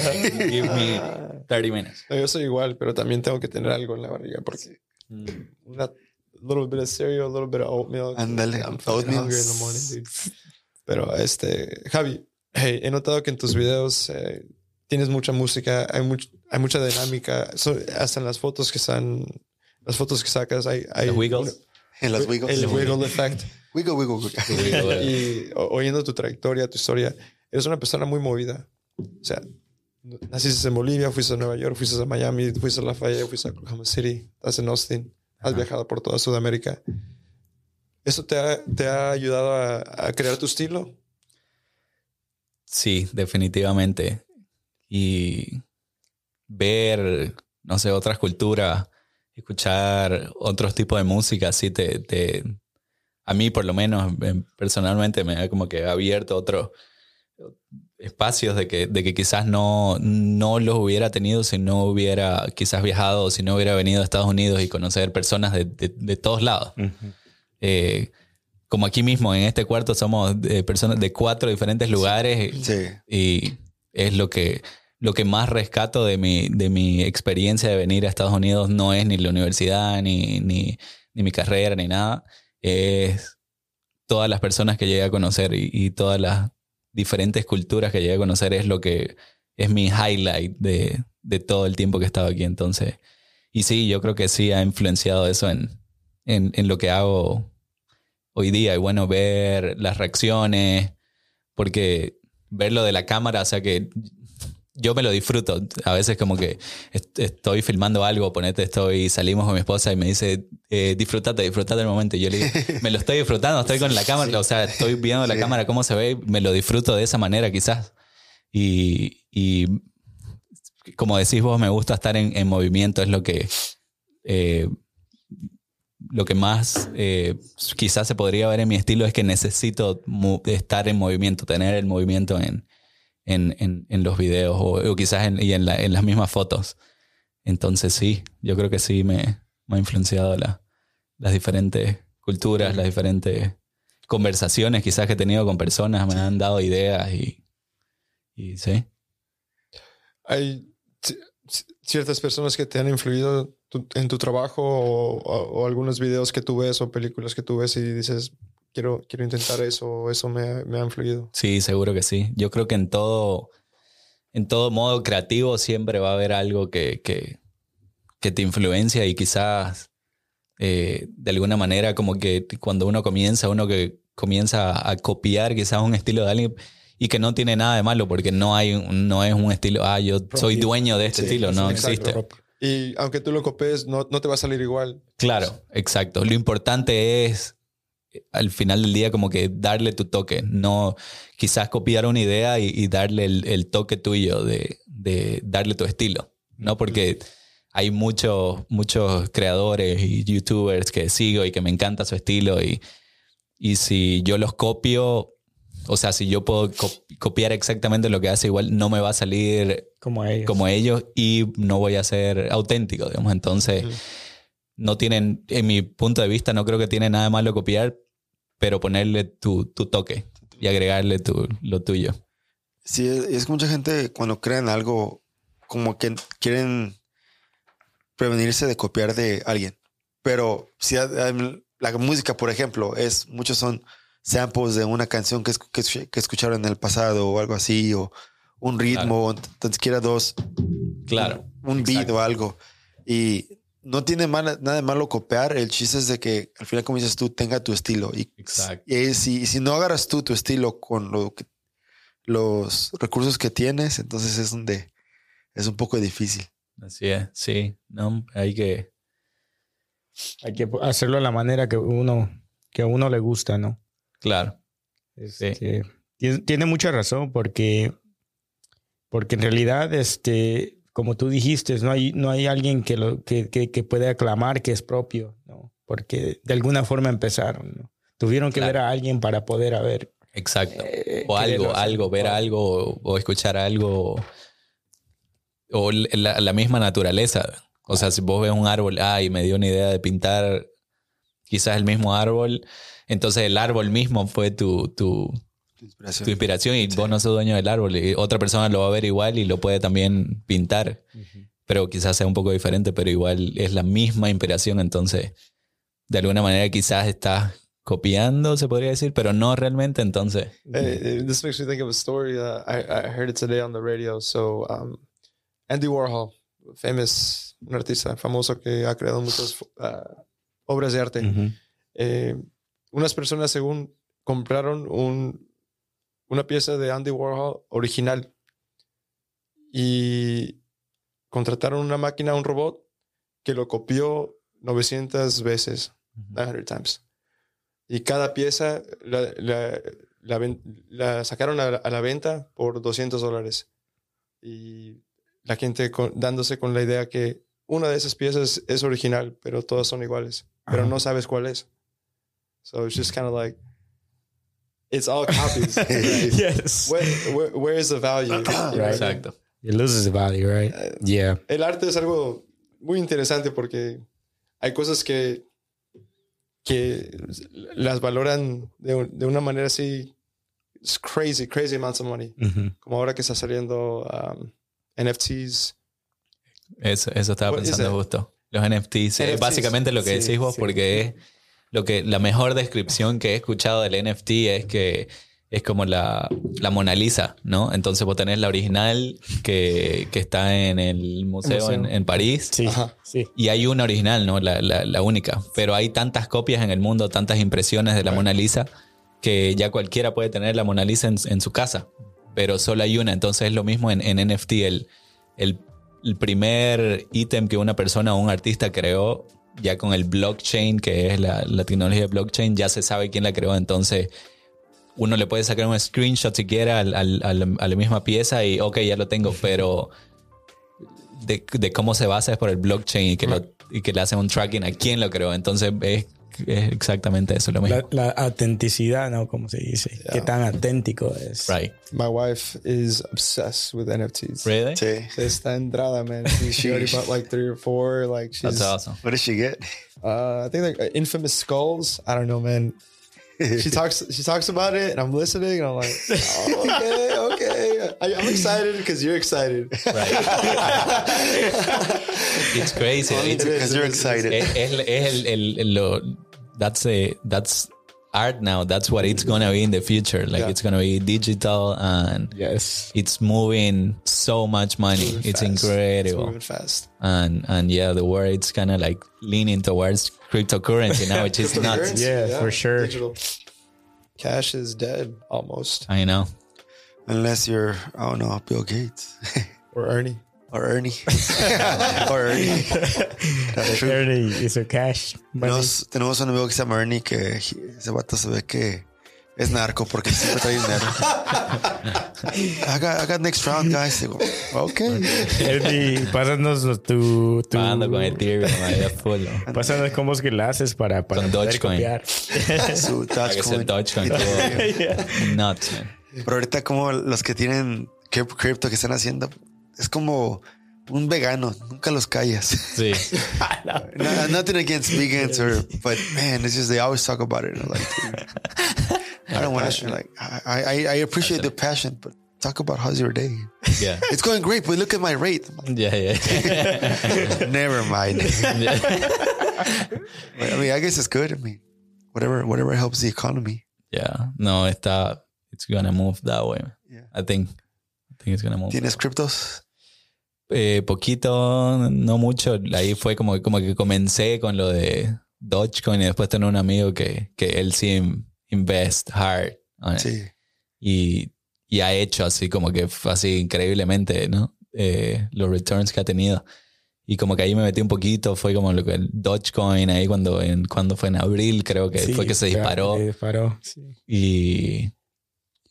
Give me 30 minutes. No, yo soy igual, pero también tengo que tener algo en la barriga porque mm. una little bit of cereal, a little bit of oatmeal. Ándale, I'm oatmeal. hungry in the morning, dude. Pero este, Javi, hey, he notado que en tus videos eh, tienes mucha música, hay, much, hay mucha dinámica, so, hasta en las fotos que están, las fotos que sacas hay, hay The Wiggles. En las Wiggles. El Wiggle Effect. Wiggle, wiggle, wiggle. y oyendo tu trayectoria, tu historia, eres una persona muy movida. O sea, naciste en Bolivia, fuiste a Nueva York, fuiste a Miami, fuiste a Lafayette, fuiste a Oklahoma City, estás en Austin, has Ajá. viajado por toda Sudamérica. ¿Eso te ha, te ha ayudado a, a, crear tu estilo? Sí, definitivamente. Y ver, no sé, otras culturas escuchar otros tipos de música, así te, te, a mí por lo menos personalmente me ha como que abierto otros espacios de que, de que quizás no, no los hubiera tenido si no hubiera quizás viajado o si no hubiera venido a Estados Unidos y conocer personas de, de, de todos lados. Uh -huh. eh, como aquí mismo en este cuarto somos de personas de cuatro diferentes lugares sí. y es lo que lo que más rescato de mi, de mi experiencia de venir a Estados Unidos no es ni la universidad, ni, ni, ni mi carrera, ni nada. Es todas las personas que llegué a conocer y, todas las diferentes culturas que llegué a conocer es lo que es mi highlight de, de todo el tiempo que he estado aquí. Entonces, y sí, yo creo que sí ha influenciado eso en, en, en lo que hago hoy día. Y bueno, ver las reacciones, porque verlo de la cámara, o sea que yo me lo disfruto. A veces como que est- estoy filmando algo, ponete, estoy, salimos con mi esposa y me dice, eh, disfrutate, disfrutate del momento. Y yo le digo, me lo estoy disfrutando, estoy con la cámara, o sea, estoy viendo la Sí. cámara cómo se ve, me lo disfruto de esa manera quizás. Y, y como decís vos, me gusta estar en, en movimiento, es lo que... eh, lo que más eh, quizás se podría ver en mi estilo es que necesito estar en movimiento, tener el movimiento en, en, en, en los videos o, o quizás en, y en, la- en las mismas fotos. Entonces sí, yo creo que sí me, me ha influenciado la- las diferentes culturas, las diferentes conversaciones quizás que he tenido con personas, me han dado ideas y, y sí. Hay ci- ci- ciertas personas que te han influido tu- en tu trabajo o, o- o algunos videos que tú ves o películas que tú ves y dices, quiero, quiero intentar eso eso me, ha- me ha influido. Sí, seguro que sí. Yo creo que en todo, en todo modo creativo siempre va a haber algo que, que, que te influencia y quizás eh, de alguna manera como que cuando uno comienza, uno que comienza a copiar quizás un estilo de alguien y que no tiene nada de malo porque no hay no es un estilo, ah, yo soy dueño de este Sí, estilo, no exacto. existe. Y aunque tú lo copies, no, no te va a salir igual. Claro, exacto. Lo importante es al final del día como que darle tu toque, no quizás copiar una idea y, y darle el, el toque tuyo de, de darle tu estilo, ¿no? Porque hay muchos, muchos creadores y youtubers que sigo y que me encanta su estilo y, y si yo los copio, o sea, si yo puedo cop- copiar exactamente lo que hace, igual no me va a salir Como ellos. como ellos y no voy a ser auténtico, digamos. Entonces. No tienen, en mi punto de vista, no creo que tiene nada malo copiar, pero ponerle tu, tu toque y agregarle tu, lo tuyo. Sí, es que mucha gente cuando crean algo, como que quieren prevenirse de copiar de alguien. Pero si la música, por ejemplo, es muchos son samples de una canción que, que, es- que escucharon en el pasado o algo así, o un ritmo, o tan siquiera dos, Claro. un beat exacto. o algo. Y no tiene nada de malo copiar. El chiste es de que al final, como dices tú, tenga tu estilo. Y, Exacto. y si, si no agarras tú tu estilo con lo que, los recursos que tienes, entonces es donde es un poco difícil. Así es, sí. No, hay que. Hay que hacerlo de la manera que uno, que a uno le gusta, ¿no? Claro. Este, tiene, tiene mucha razón porque, porque en realidad, este, como tú dijiste, no hay, no hay alguien que, lo, que, que, que pueda aclamar que es propio, ¿no? Porque de alguna forma empezaron, ¿no? Tuvieron que Claro. ver a alguien para poder haber. Exacto. eh, O algo, algo, ver O- algo o, escuchar algo. O, la misma naturaleza. O sea, si vos ves un árbol, ay, me dio una idea de pintar quizás el mismo árbol. Entonces el árbol mismo fue tu, tu, Tu inspiración. tu inspiración y vos no sos dueño del árbol. Y otra persona lo va a ver igual y lo puede también pintar. Pero quizás sea un poco diferente, pero igual es la misma inspiración. Entonces, de alguna manera quizás estás copiando, se podría decir, pero no realmente. Entonces, Eh, this makes me think of a story. Uh, I, I heard it today on the radio. So, um, Andy Warhol, famous, un artista famoso que ha creado muchas uh, obras de arte. Ujú. Eh, unas personas, según compraron un, una pieza de Andy Warhol original y contrataron una máquina, un robot, que lo copió 900 veces, 900 times. Y cada pieza la, la- la sacaron a, a la venta por 200 dólares. Y la gente con- dándose con la idea que una de esas piezas es original, pero todas son iguales. Pero no sabes cuál es. So it's just kind of like, it's all copies. yes. where, where, where is the value? Exacto. It loses value, right? Eh, Yeah. El arte es algo muy interesante porque hay cosas que, que las valoran de, de una manera así. It's crazy, crazy amounts of money. Ujú. Como ahora que está saliendo um, NFTs. Eso, eso estaba What is pensando justo. Los NFTs. Es NFTs, básicamente lo que sí, decís vos, sí. porque es lo que la mejor descripción que he escuchado del NFT es que es como la, la Mona Lisa, ¿no? Entonces vos tenés la original que, que está en el museo, museo. En, en París. Sí, Ajá. sí. Y hay una original, ¿no? La, la- la única. Pero hay tantas copias en el mundo, tantas impresiones de la Mona Lisa, que ya cualquiera puede tener la Mona Lisa en, en su casa. Pero solo hay una. Entonces es lo mismo en, en NFT. El, el, el primer ítem que una persona o un artista creó, ya con el blockchain, que es la, la tecnología de blockchain, ya se sabe quién la creó. Entonces uno le puede sacar un screenshot si quiere al- al- al- a la misma pieza y ok, ya lo tengo, pero de, de cómo se basa es por el blockchain y que, lo- y que le hacen un tracking a quién lo creó. Entonces es, es exactamente eso lo mismo. La, la autenticidad, ¿no? Como se dice. Qué tan auténtico es. right. My wife is obsessed with NFTs. Really? Sí. Está entrada, man. She, already bought like three or four. Like she's, That's awesome. What did she get? uh, I think like infamous skulls. I don't know, man. She talks. She talks about it, and I'm listening, and I'm like, oh, okay, okay. I, I'm excited because you're excited. It's crazy. It's- because you're excited. that's a, that's art now. That's what it's gonna be in the future. Like Yeah. it's gonna be digital and Yes. it's moving so much money. It's. It's incredible. moving fast. and and yeah, the world it's kind of like leaning towards cryptocurrency now, which is nuts. Cryptocurrency, Yeah, for sure. Digital. Cash is dead almost. I know. Unless you're, I don't know, Bill Gates Or Ernie. or Ernie. or Ernie. That's true. Ernie hizo cash. money. Tenemos, tenemos un amigo que se llama Ernie que ese vato se ve que es narco porque siempre trae dinero. I got, I got next round, guys. Digo, ok. Ernie, pásanos tu. tu Pagando con Ethereum ahí a full. ¿no? Pásanos cómo es que la haces para, para Con poder Dogecoin. copiar. Su Dogecoin. Dogecoin todo. Nuts, man. Pero ahorita como los que tienen crypto que están haciendo, es como un vegano. Nunca los callas. Sí. No- nothing against vegans or, but man, it's just they always talk about it. Like, I don't want to. Like, I, I, I appreciate the passion, but talk about how's your day. Yeah. It's going great, but look at my rate. Yeah, yeah. Never mind. I mean, I guess it's good. I mean, whatever, whatever helps the economy. Yeah. No, está. It's gonna move that way. Yeah. I think. I think it's gonna move. ¿Tienes criptos? Eh, poquito, no mucho. Ahí fue como, como que comencé con lo de Dogecoin y después tengo un amigo que, que él sí invest hard. on it. Sí. y, y ha hecho así como que así increíblemente, ¿no? Eh, los returns que ha tenido. Y como que ahí me metí un poquito, fue como lo que el Dogecoin ahí cuando, en, cuando fue en abril, creo que Sí, fue que se disparó. se disparó. sí. Y,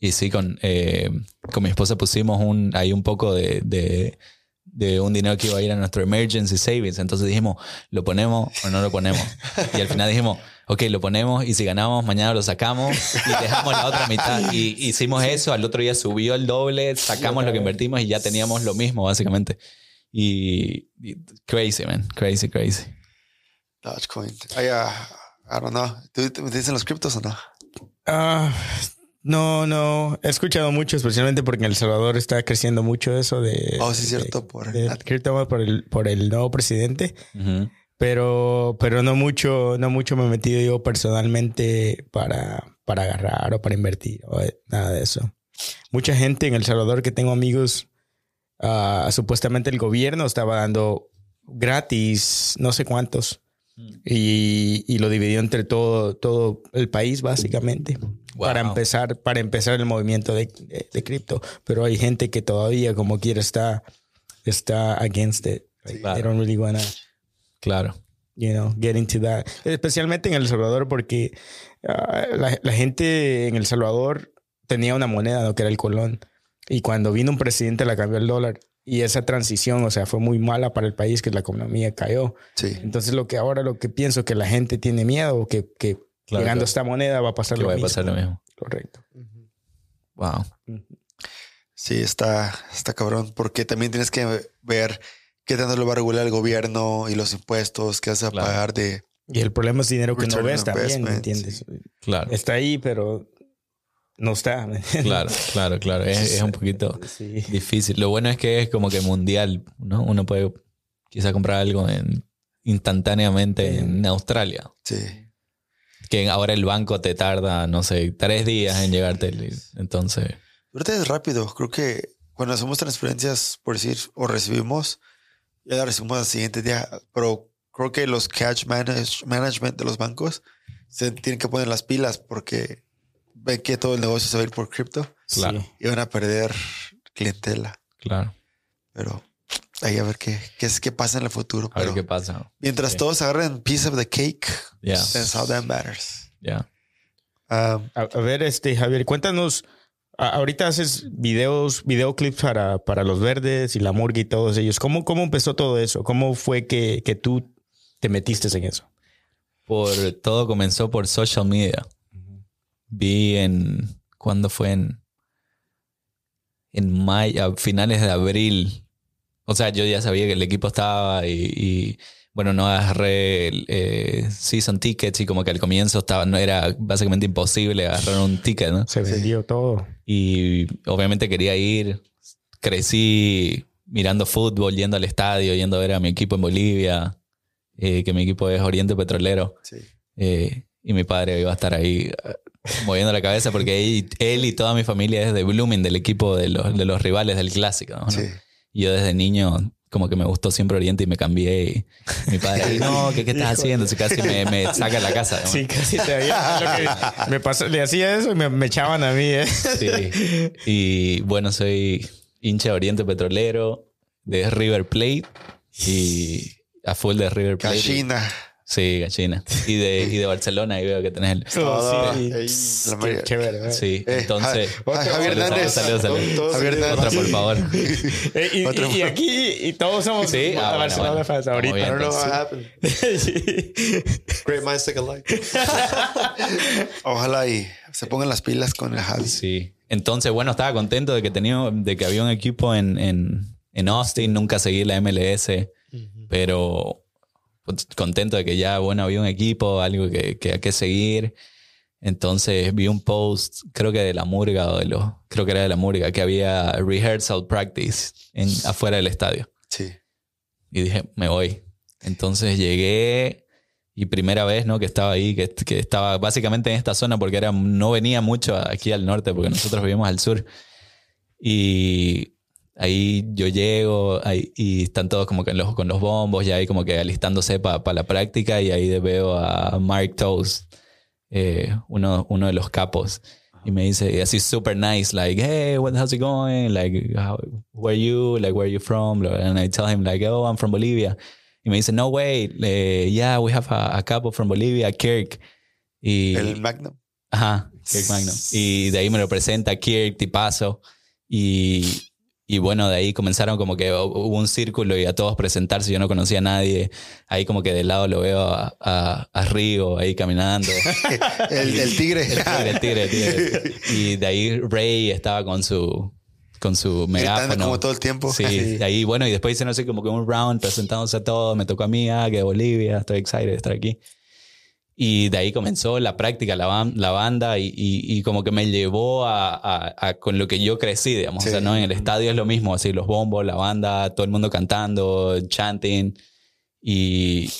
y sí, con, eh, con mi esposa pusimos un, ahí un poco de, de, de un dinero que iba a ir a nuestro emergency savings. Entonces dijimos, ¿lo ponemos o no lo ponemos? Y al final dijimos, ok, lo ponemos y si ganamos, mañana lo sacamos y dejamos la otra mitad. Y hicimos eso, al otro día subió el doble, sacamos lo que invertimos y ya teníamos lo mismo, básicamente. Y, y crazy, man, crazy, crazy. Dogecoin. I, uh, I don't know. ¿Tú te metiste en los criptos o no? Ah, no, no. He escuchado mucho, especialmente porque en El Salvador está creciendo mucho eso de. Oh, sí, de- cierto. Por de cripto por el, por el nuevo presidente. Ujú. Pero, pero no mucho, no mucho me he metido yo personalmente para, para agarrar o para invertir o nada de eso. Mucha gente en El Salvador que tengo amigos, ah, supuestamente el gobierno estaba dando gratis no sé cuántos y, y lo dividió entre todo, todo el país básicamente Wow. para empezar, para empezar el movimiento de, de, de cripto. Pero hay gente que todavía como quiera está, está against it. Like, Claro. They don't really wanna Claro. you know, get into that. Especialmente en El Salvador, porque ah, la, la gente en El Salvador tenía una moneda, ¿no? Que era el colón. Y cuando vino un presidente la cambió el dólar. Y esa transición, o sea, fue muy mala para el país, que la economía cayó. Sí. Entonces, lo que ahora lo que pienso que la gente tiene miedo, que, que Claro, llegando claro. esta moneda va a pasar Que lo va a mismo. pasar lo mismo. Correcto. Wow. Sí, está, está cabrón. Porque también tienes que ver qué tanto lo va a regular el gobierno y los impuestos que vas a Claro. pagar de. Y el problema es dinero que no ves también, ¿me entiendes? Claro. Está ahí, pero no está. Claro, claro, claro. Es, es un poquito Sí. difícil. Lo bueno es que es como que mundial, ¿no? Uno puede quizá comprar algo en, instantáneamente en Australia. Sí. que ahora el banco te tarda, no sé, tres días en llegarte. el- Entonces, Ahorita es rápido. Creo que cuando hacemos transferencias, por decir, o recibimos, ya la recibimos al siguiente día. Pero creo que los cash manage- management de los bancos se tienen que poner las pilas porque ven que todo el negocio se va a ir por cripto Claro. Y van a perder clientela. claro, Pero ahí a ver qué, qué, es, qué pasa en el futuro. a ver qué pasa. mientras todos agarren piece of the cake, Ya, that's how that matters. ya. Um, A, a ver, este, Javier, cuéntanos. Ahorita haces videos, videoclips para, para los verdes y la murga y todos ellos. ¿Cómo, cómo empezó todo eso? ¿Cómo fue que, que tú te metiste en eso? Por todo comenzó por social media. Vi en cuándo fue en en mayo, a finales de abril. O sea, yo ya sabía que el equipo estaba y, y, bueno, no agarré eh, season tickets y como que al comienzo estaba no era básicamente imposible agarrar un ticket, ¿no? Se vendió todo. Y obviamente quería ir. Crecí mirando fútbol, yendo al estadio, yendo a ver a mi equipo en Bolivia, eh, que mi equipo es Oriente Petrolero. sí. Eh, y mi padre iba a estar ahí eh, moviendo la cabeza porque él, él y toda mi familia es de Blooming, del equipo de los, de los rivales del clásico. ¿no? Sí. Yo desde niño como que me gustó siempre Oriente y me cambié. Y mi padre, ahí, no, ¿qué, qué estás haciendo? Si casi me, me saca de la casa. ¿no? Sí, casi te había. lo que me pasó, le hacía eso y me, me echaban a mí. ¿eh? Sí. Y bueno, soy hincha de Oriente Petrolero, de River Plate y a full de River Plate. Gallina. Sí, gallina. Y de, y de Barcelona, y veo que tenés el... Todo. sí. Qué chévere. ¿eh? Sí, Eh, entonces... Ja- Javier Hernández. salud, salud, salud. Todos Javier se llevan Otra, por favor. Eh, y, Otro- y- y aquí y todos somos Sí, ah, bueno, Barcelona bueno. fans ahorita. bien. I don't know what happened. Sí. Great minds think alike. Ojalá y se pongan las pilas con el Javi. Sí. Entonces, bueno, estaba contento de que tenía, de que había un equipo en, en, en Austin. Nunca seguí la MLS, pero contento de que ya, bueno, había un equipo, algo que, que hay que seguir. Entonces vi un post, creo que de la Murga o de los, creo que era de la Murga, que había rehearsal practice en, afuera del estadio. Sí. Y dije, me voy. Entonces llegué y primera vez, ¿no? Que estaba ahí, que, que estaba básicamente en esta zona porque era, no venía mucho aquí al norte porque nosotros vivimos al sur. Y ahí yo llego ahí, y están todos como que en los, con los bombos, ya ahí como que alistándose para la práctica y ahí veo a Mark Toast, eh, uno, uno de los capos. Y me dice así super nice, like, hey, what, how's it going? Like, how, where you? Like, where you from? And I tell him like, oh, I'm from Bolivia. Y me dice, no way, eh, yeah, we have a, a couple from Bolivia, Kirk. Y, El Magnum. Ajá, Kirk Magnum. Y de ahí me lo presenta Kirk, tipazo. Y, y bueno, de ahí comenzaron como que hubo un círculo y a todos presentarse. Yo no conocía a nadie. Ahí como que de lado lo veo a, a, a Río ahí caminando. El, el tigre. El tigre, el tigre, el tigre. Y de ahí Ray estaba con su con su megáfono. como todo el tiempo. Sí, de ahí bueno, y después hicieron así como que un round presentándose a todos. Me tocó a mí, ah, que de Bolivia, estoy excited de estar aquí. Y de ahí comenzó la práctica, la, ban- la banda, y, y- y como que me llevó a, a- a con lo que yo crecí, digamos. O sea, Sí. ¿no? En el estadio es lo mismo, así los bombos, la banda, todo el mundo cantando, chanting. Y,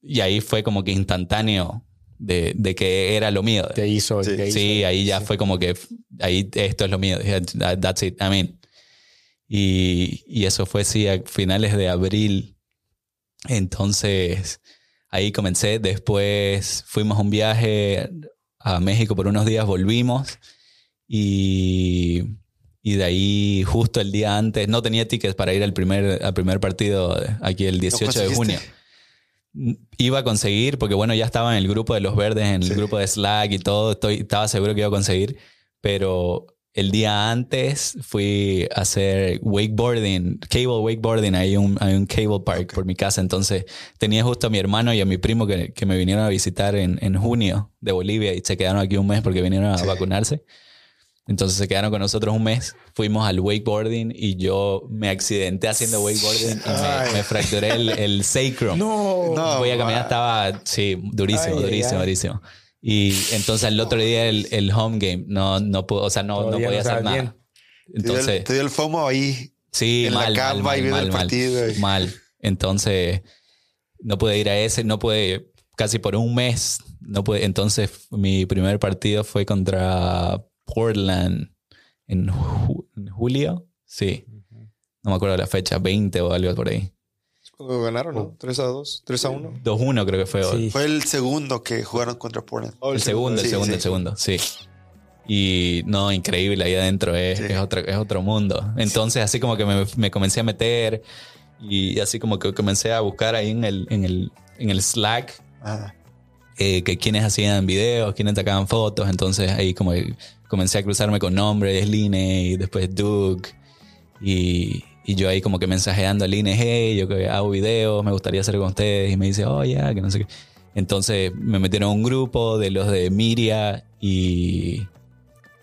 y ahí fue como que instantáneo de, de que era lo mío. Te hizo. Sí. te hizo- Sí, ahí ya fue como que ahí esto es lo mío. Dije, "That- That's it. I mean. Y, y eso fue sí a finales de abril. Entonces ahí comencé. Después fuimos a un viaje a México por unos días, volvimos. Y, y de ahí justo el día antes, no tenía tickets para ir al primer, al primer partido aquí el 18 de junio. Iba a conseguir, porque bueno, ya estaba en el grupo de los verdes, en el Sí. grupo de Slack y todo, estoy, estaba seguro que iba a conseguir, pero el día antes fui a hacer wakeboarding, cable wakeboarding, hay un, hay un cable park por mi casa, entonces tenía justo a mi hermano y a mi primo que, que me vinieron a visitar en, en junio de Bolivia y se quedaron aquí un mes porque vinieron a Sí. vacunarse. Entonces se quedaron con nosotros un mes, fuimos al wakeboarding y yo me accidenté haciendo wakeboarding y me, me fracturé el, el sacrum. No. No. Voy a caminar, ma. estaba, sí, durísimo, Ay, durísimo, durísimo. Y entonces el otro día el, el home game, no, no pudo, o sea, no, no podía no hacer nada. bien. Te dio el- Entonces, te dio el FOMO ahí. sí, en la mal, mal, cama mal, y viendo mal, el mal, partido y- mal. Entonces, no pude ir a ese, no pude casi por un mes. No pude, entonces mi primer partido fue contra Portland en, ju- en julio. Sí. No me acuerdo la fecha, 20 o algo por ahí. Cuando ganaron, ¿no? 3 a 2, 3 a 1. 2-1 creo que fue. Sí. Fue el segundo que jugaron contra Portland. Oh, El segundo, el Sí, segundo, sí. el segundo, sí. Y no, increíble, ahí adentro es, Sí. es, otro, es otro mundo. Entonces, así como que me, me comencé a meter y así como que comencé a buscar ahí en el, en el, en el Slack Ajá. eh, que quienes hacían videos, quienes sacaban fotos. Entonces ahí como que comencé a cruzarme con nombres, Line y después Duke. Y, y yo ahí como que mensajeando a Line, hey, yo que hago videos, me gustaría hacer con ustedes. Y me dice, oh, ya, que no sé qué. Entonces me metieron a un grupo de los de Miria y,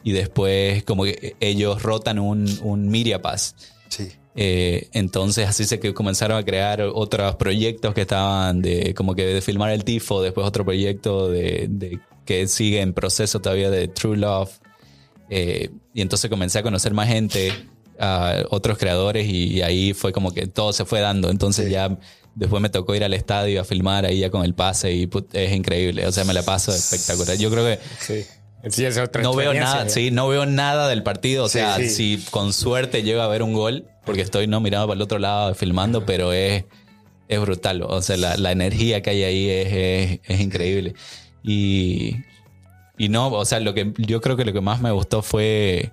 y después como que ellos rotan un, un Miria Pass. Sí. Eh, entonces así se que comenzaron a crear otros proyectos que estaban de como que de filmar el tifo, después otro proyecto de, de que sigue en proceso todavía de True Love. Eh, y entonces comencé a conocer más gente, a otros creadores y, y ahí fue como que todo se fue dando. Entonces Sí. ya después me tocó ir al estadio a filmar ahí ya con el pase y put, es increíble. O sea, me la paso espectacular. Yo creo que Sí. Sí, es otra no veo nada, sí, no veo nada del partido. O sea, si con suerte llega a ver un gol, porque estoy no mirando para el otro lado filmando, pero es, es brutal. O sea, la, la energía que hay ahí es, es, es increíble. Y, y no, o sea, lo que yo creo que lo que más me gustó fue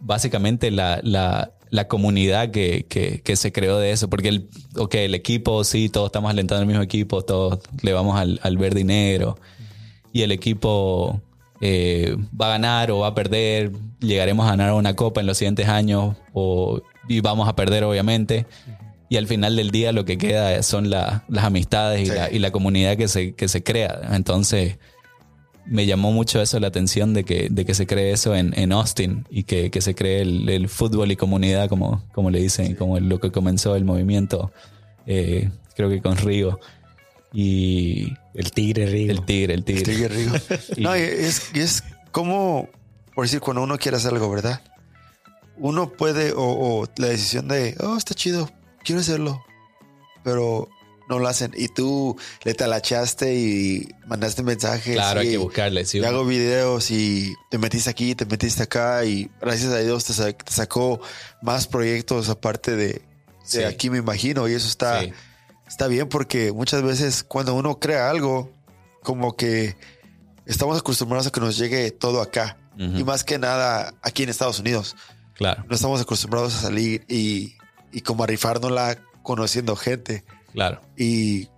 básicamente la, la, la comunidad que, que, que se creó de eso. Porque el, okay, el equipo, sí, todos estamos alentando el mismo equipo, todos le vamos al, al verde y negro y el equipo eh, va a ganar o va a perder, llegaremos a ganar una copa en los siguientes años o, y vamos a perder obviamente. Y al final del día lo que queda son la- las amistades y, Sí. la, y la comunidad que se, que se crea. Entonces me llamó mucho eso la atención de que, de que se cree eso en, en Austin y que, que se cree el, el fútbol y comunidad, como, como le dicen, como lo que comenzó el movimiento, eh, creo que con Rigo. Y El tigre Rigo. el tigre, el tigre. Rigo. No, es, es como, por decir, cuando uno quiere hacer algo, ¿verdad? Uno puede, o, o la decisión de, oh, está chido, quiero hacerlo, pero no lo hacen. Y tú le talachaste y mandaste mensajes. Claro, hay y- que buscarle. sí. hago videos y te metiste aquí, te metiste acá y gracias a Dios te, sa- te sacó más proyectos aparte de, de Sí. aquí, me imagino. Y eso está, Sí. está bien porque muchas veces cuando uno crea algo, como que estamos acostumbrados a que nos llegue todo acá. Y más que nada aquí en Estados Unidos. Claro, No estamos acostumbrados a salir y, y como a rifárnosla conociendo gente. Claro. Y,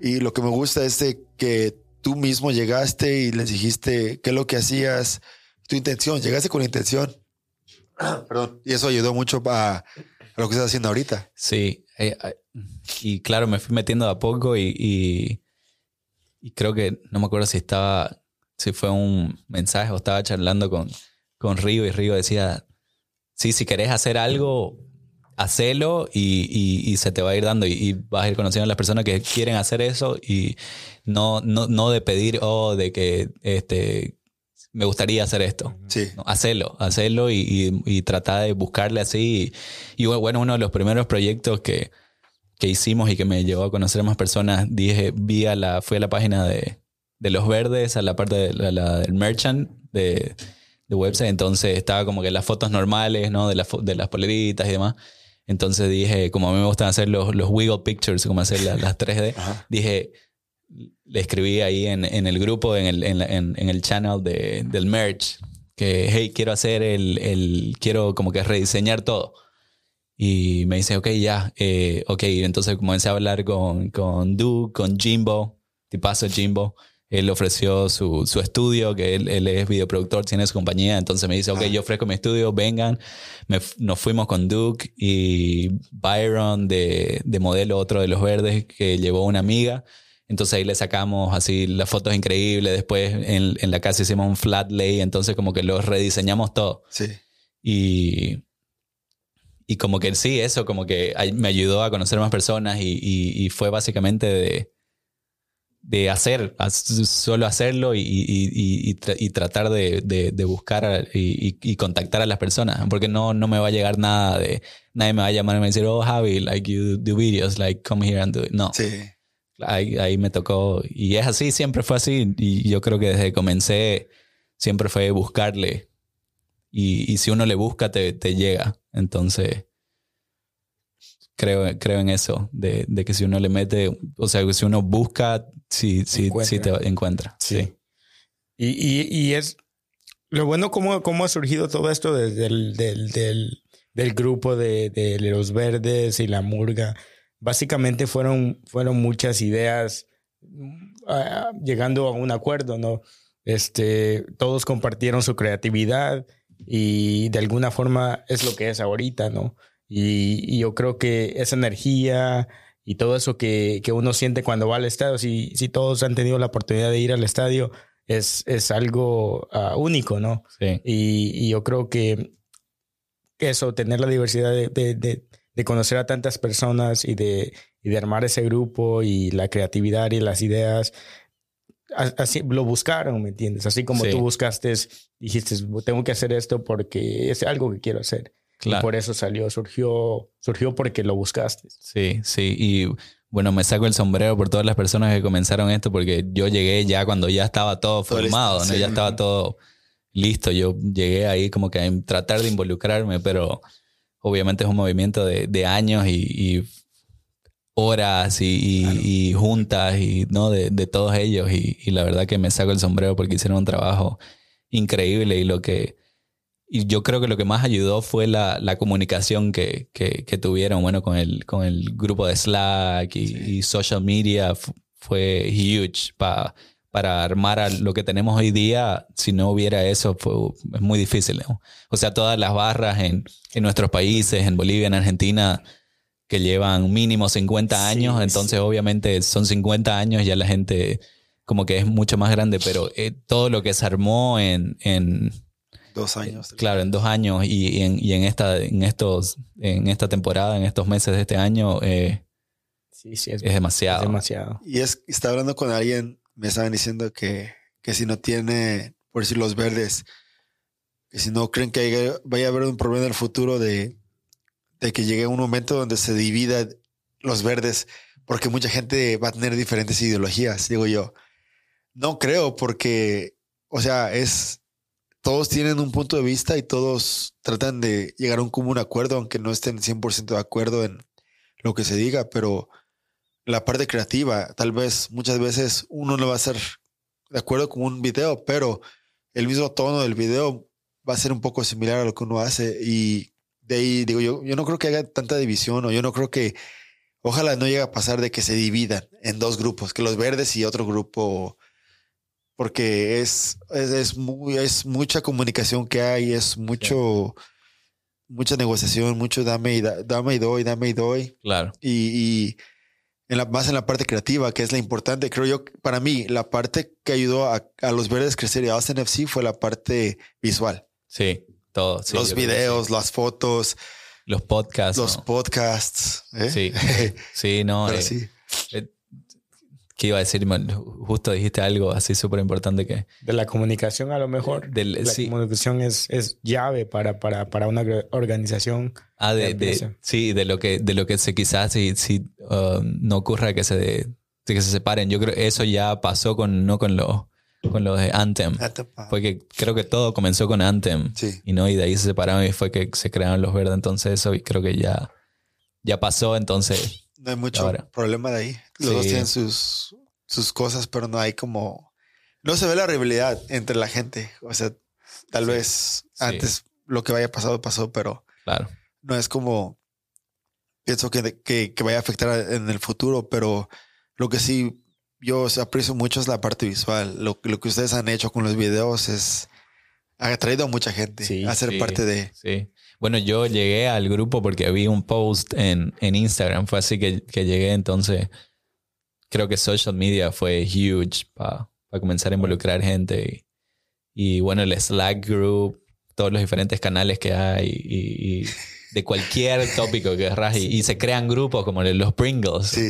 y lo que me gusta es de que tú mismo llegaste y les dijiste qué es lo que hacías, tu intención, llegaste con intención. Perdón. Y eso ayudó mucho a, lo que estás haciendo ahorita. Sí. eh, y claro, me fui metiendo de a poco y, y, y creo que no me acuerdo si estaba, si fue un mensaje o estaba charlando con, con Río y Río decía, sí, si querés hacer algo, hacelo y, y- y se te va a ir dando y, y vas a ir conociendo a las personas que quieren hacer eso y no, no, no de pedir, oh, de que este, me gustaría hacer esto. Sí. No, hacerlo, hacerlo y, y, y tratar de buscarle así. Y, y bueno, uno de los primeros proyectos que, que hicimos y que me llevó a conocer a más personas, dije, vi a la, fui a la página de, de Los Verdes, a la parte de la, la- del merchant de, de website. Entonces estaba como que las fotos normales, ¿no? De, las fo- de las poleritas y demás. Entonces dije, como a mí me gustan hacer los, los wiggle pictures, como hacer las, las 3D, Ajá. dije, le escribí ahí en, en el grupo, en el, en, la- en- en el channel de, del merch, que, hey, quiero hacer el, el, quiero como que rediseñar todo. Y me dice, ok, ya, eh, ok, entonces comencé a hablar con, con Duke, con Jimbo, tipazo Jimbo. Él ofreció su, su estudio, que él, él es videoproductor, tiene su compañía. Entonces me dice, ok, yo ofrezco mi estudio, vengan. Me nos fuimos con Duke y Byron de, de modelo, otro de los verdes, que llevó una amiga. Entonces ahí le sacamos así las fotos increíbles. Después en, en la casa hicimos un flat lay. Entonces como que lo rediseñamos todo. Sí. Y, y como que sí, eso como que me ayudó a conocer más personas y, y- y fue básicamente de, de hacer, solo hacerlo y, y- y- y tra- y tratar de, de- de buscar y, contactar a las personas, porque no, no me va a llegar nada de, nadie me va a llamar y me va a decir, oh Javi, like you do videos, like come here and do it. No, Sí. ahí, ahí me tocó. Y es así, siempre fue así. Y yo creo que desde que comencé siempre fue buscarle. Y, y si uno le busca, te, te llega. Entonces, creo, creo en eso, de, de, que si uno le mete, o sea, que si uno busca, sí, sí, sí te encuentra. Sí. Y, y, y, es lo bueno, cómo, cómo ha surgido todo esto desde el del, del, del grupo de, de, los verdes y la murga. Básicamente fueron, fueron muchas ideas uh, llegando a un acuerdo, ¿no? Este, todos compartieron su creatividad y de alguna forma es lo que es ahorita, ¿no? Y, yo creo que esa energía y todo eso que, que, uno siente cuando va al estadio, si, si todos han tenido la oportunidad de ir al estadio, es, es algo uh, único, ¿no? Sí. Y, y, yo creo que eso, tener la diversidad de, de, de, de conocer a tantas personas y de, y de armar ese grupo y la creatividad y las ideas, así lo buscaron, ¿me entiendes? Así como sí. tú buscaste, dijiste, tengo que hacer esto porque es algo que quiero hacer. Claro. Y por eso salió, surgió, surgió porque lo buscaste. Sí, sí. Y bueno, me saco el sombrero por todas las personas que comenzaron esto porque yo llegué ya cuando ya estaba todo formado, ¿no? Sí. Ya estaba todo listo. Yo llegué ahí como que a tratar de involucrarme, pero obviamente es un movimiento de, de años y, y horas y, y, claro. y, juntas y no de, de todos ellos y, y, la verdad que me saco el sombrero porque hicieron un trabajo increíble y lo que y yo creo que lo que más ayudó fue la, la comunicación que, que, que, tuvieron bueno con el con el grupo de Slack y, sí. social media fue huge para para armar a lo que tenemos hoy día, si no hubiera eso, fue, es muy difícil. ¿no? O sea, todas las barras en, en nuestros países, en Bolivia, en Argentina, que llevan mínimo 50 años, sí, entonces sí. obviamente son 50 años, ya la gente como que es mucho más grande, pero eh, todo lo que se armó en, en dos años. Claro, en dos años y, y, en, y en, esta, en, estos, en esta temporada, en estos meses de este año, eh, sí, sí, es, es, demasiado. Es demasiado. Y es, está hablando con alguien, me estaban diciendo que, que si no tiene, por decir los verdes, que si no creen que vaya a haber un problema en el futuro de de que llegue un momento donde se divida los verdes, porque mucha gente va a tener diferentes ideologías, digo yo. No creo, porque, o sea, es, todos tienen un punto de vista y todos tratan de llegar a un común acuerdo, aunque no estén 100% de acuerdo en lo que se diga, pero la parte creativa, tal vez muchas veces uno no va a ser de acuerdo con un video, pero el mismo tono del video va a ser un poco similar a lo que uno hace. Y de ahí digo yo, yo no creo que haya tanta división o yo no creo que, ojalá no llegue a pasar de que se dividan en dos grupos, que los verdes y otro grupo, porque es, es, es, muy, es mucha comunicación que hay, es mucho, sí. mucha negociación, mucho dame y, da, dame y doy, dame y doy. Claro. Y, y en la, más en la parte creativa, que es la importante, creo yo, para mí, la parte que ayudó a, a los verdes crecer y a Austin FC fue la parte visual. Sí. Todo, sí, los videos, las fotos, los podcasts. Los no. podcasts. ¿eh? Sí, sí, no. Eh, sí. Eh, ¿Qué iba a decir? Justo dijiste algo así súper importante que... De la comunicación a lo mejor. Del, la sí. comunicación es, es llave para, para, para una organización. Ah, de, de, sí, de lo que, de lo que se quizás si, si uh, no ocurra que se, que se separen. Yo creo que eso ya pasó con, no con los con lo de Anthem. Porque creo que todo comenzó con Anthem. Sí. Y no, y de ahí se separaron y fue que se crearon los verdes. Entonces eso y creo que ya, ya pasó. Entonces. No hay mucho ahora. problema de ahí. Los sí. dos tienen sus, sus cosas, pero no hay como. No se ve la rivalidad entre la gente. O sea, tal sí. vez antes lo que vaya pasado pasó, pero. Claro. No es como. Pienso que, que, que vaya a afectar en el futuro, pero lo que sí yo aprecio mucho es la parte visual. Lo, lo, que ustedes han hecho con los videos es ha atraído a mucha gente sí, a ser sí, parte de. Sí. Bueno, yo llegué al grupo porque vi un post en, en Instagram. Fue así que, que, llegué. Entonces, creo que social media fue huge para pa comenzar a involucrar gente. Y, y, bueno, el Slack group, todos los diferentes canales que hay. Y, y de cualquier tópico que querrás y, y, se crean grupos como los Pringles. Sí.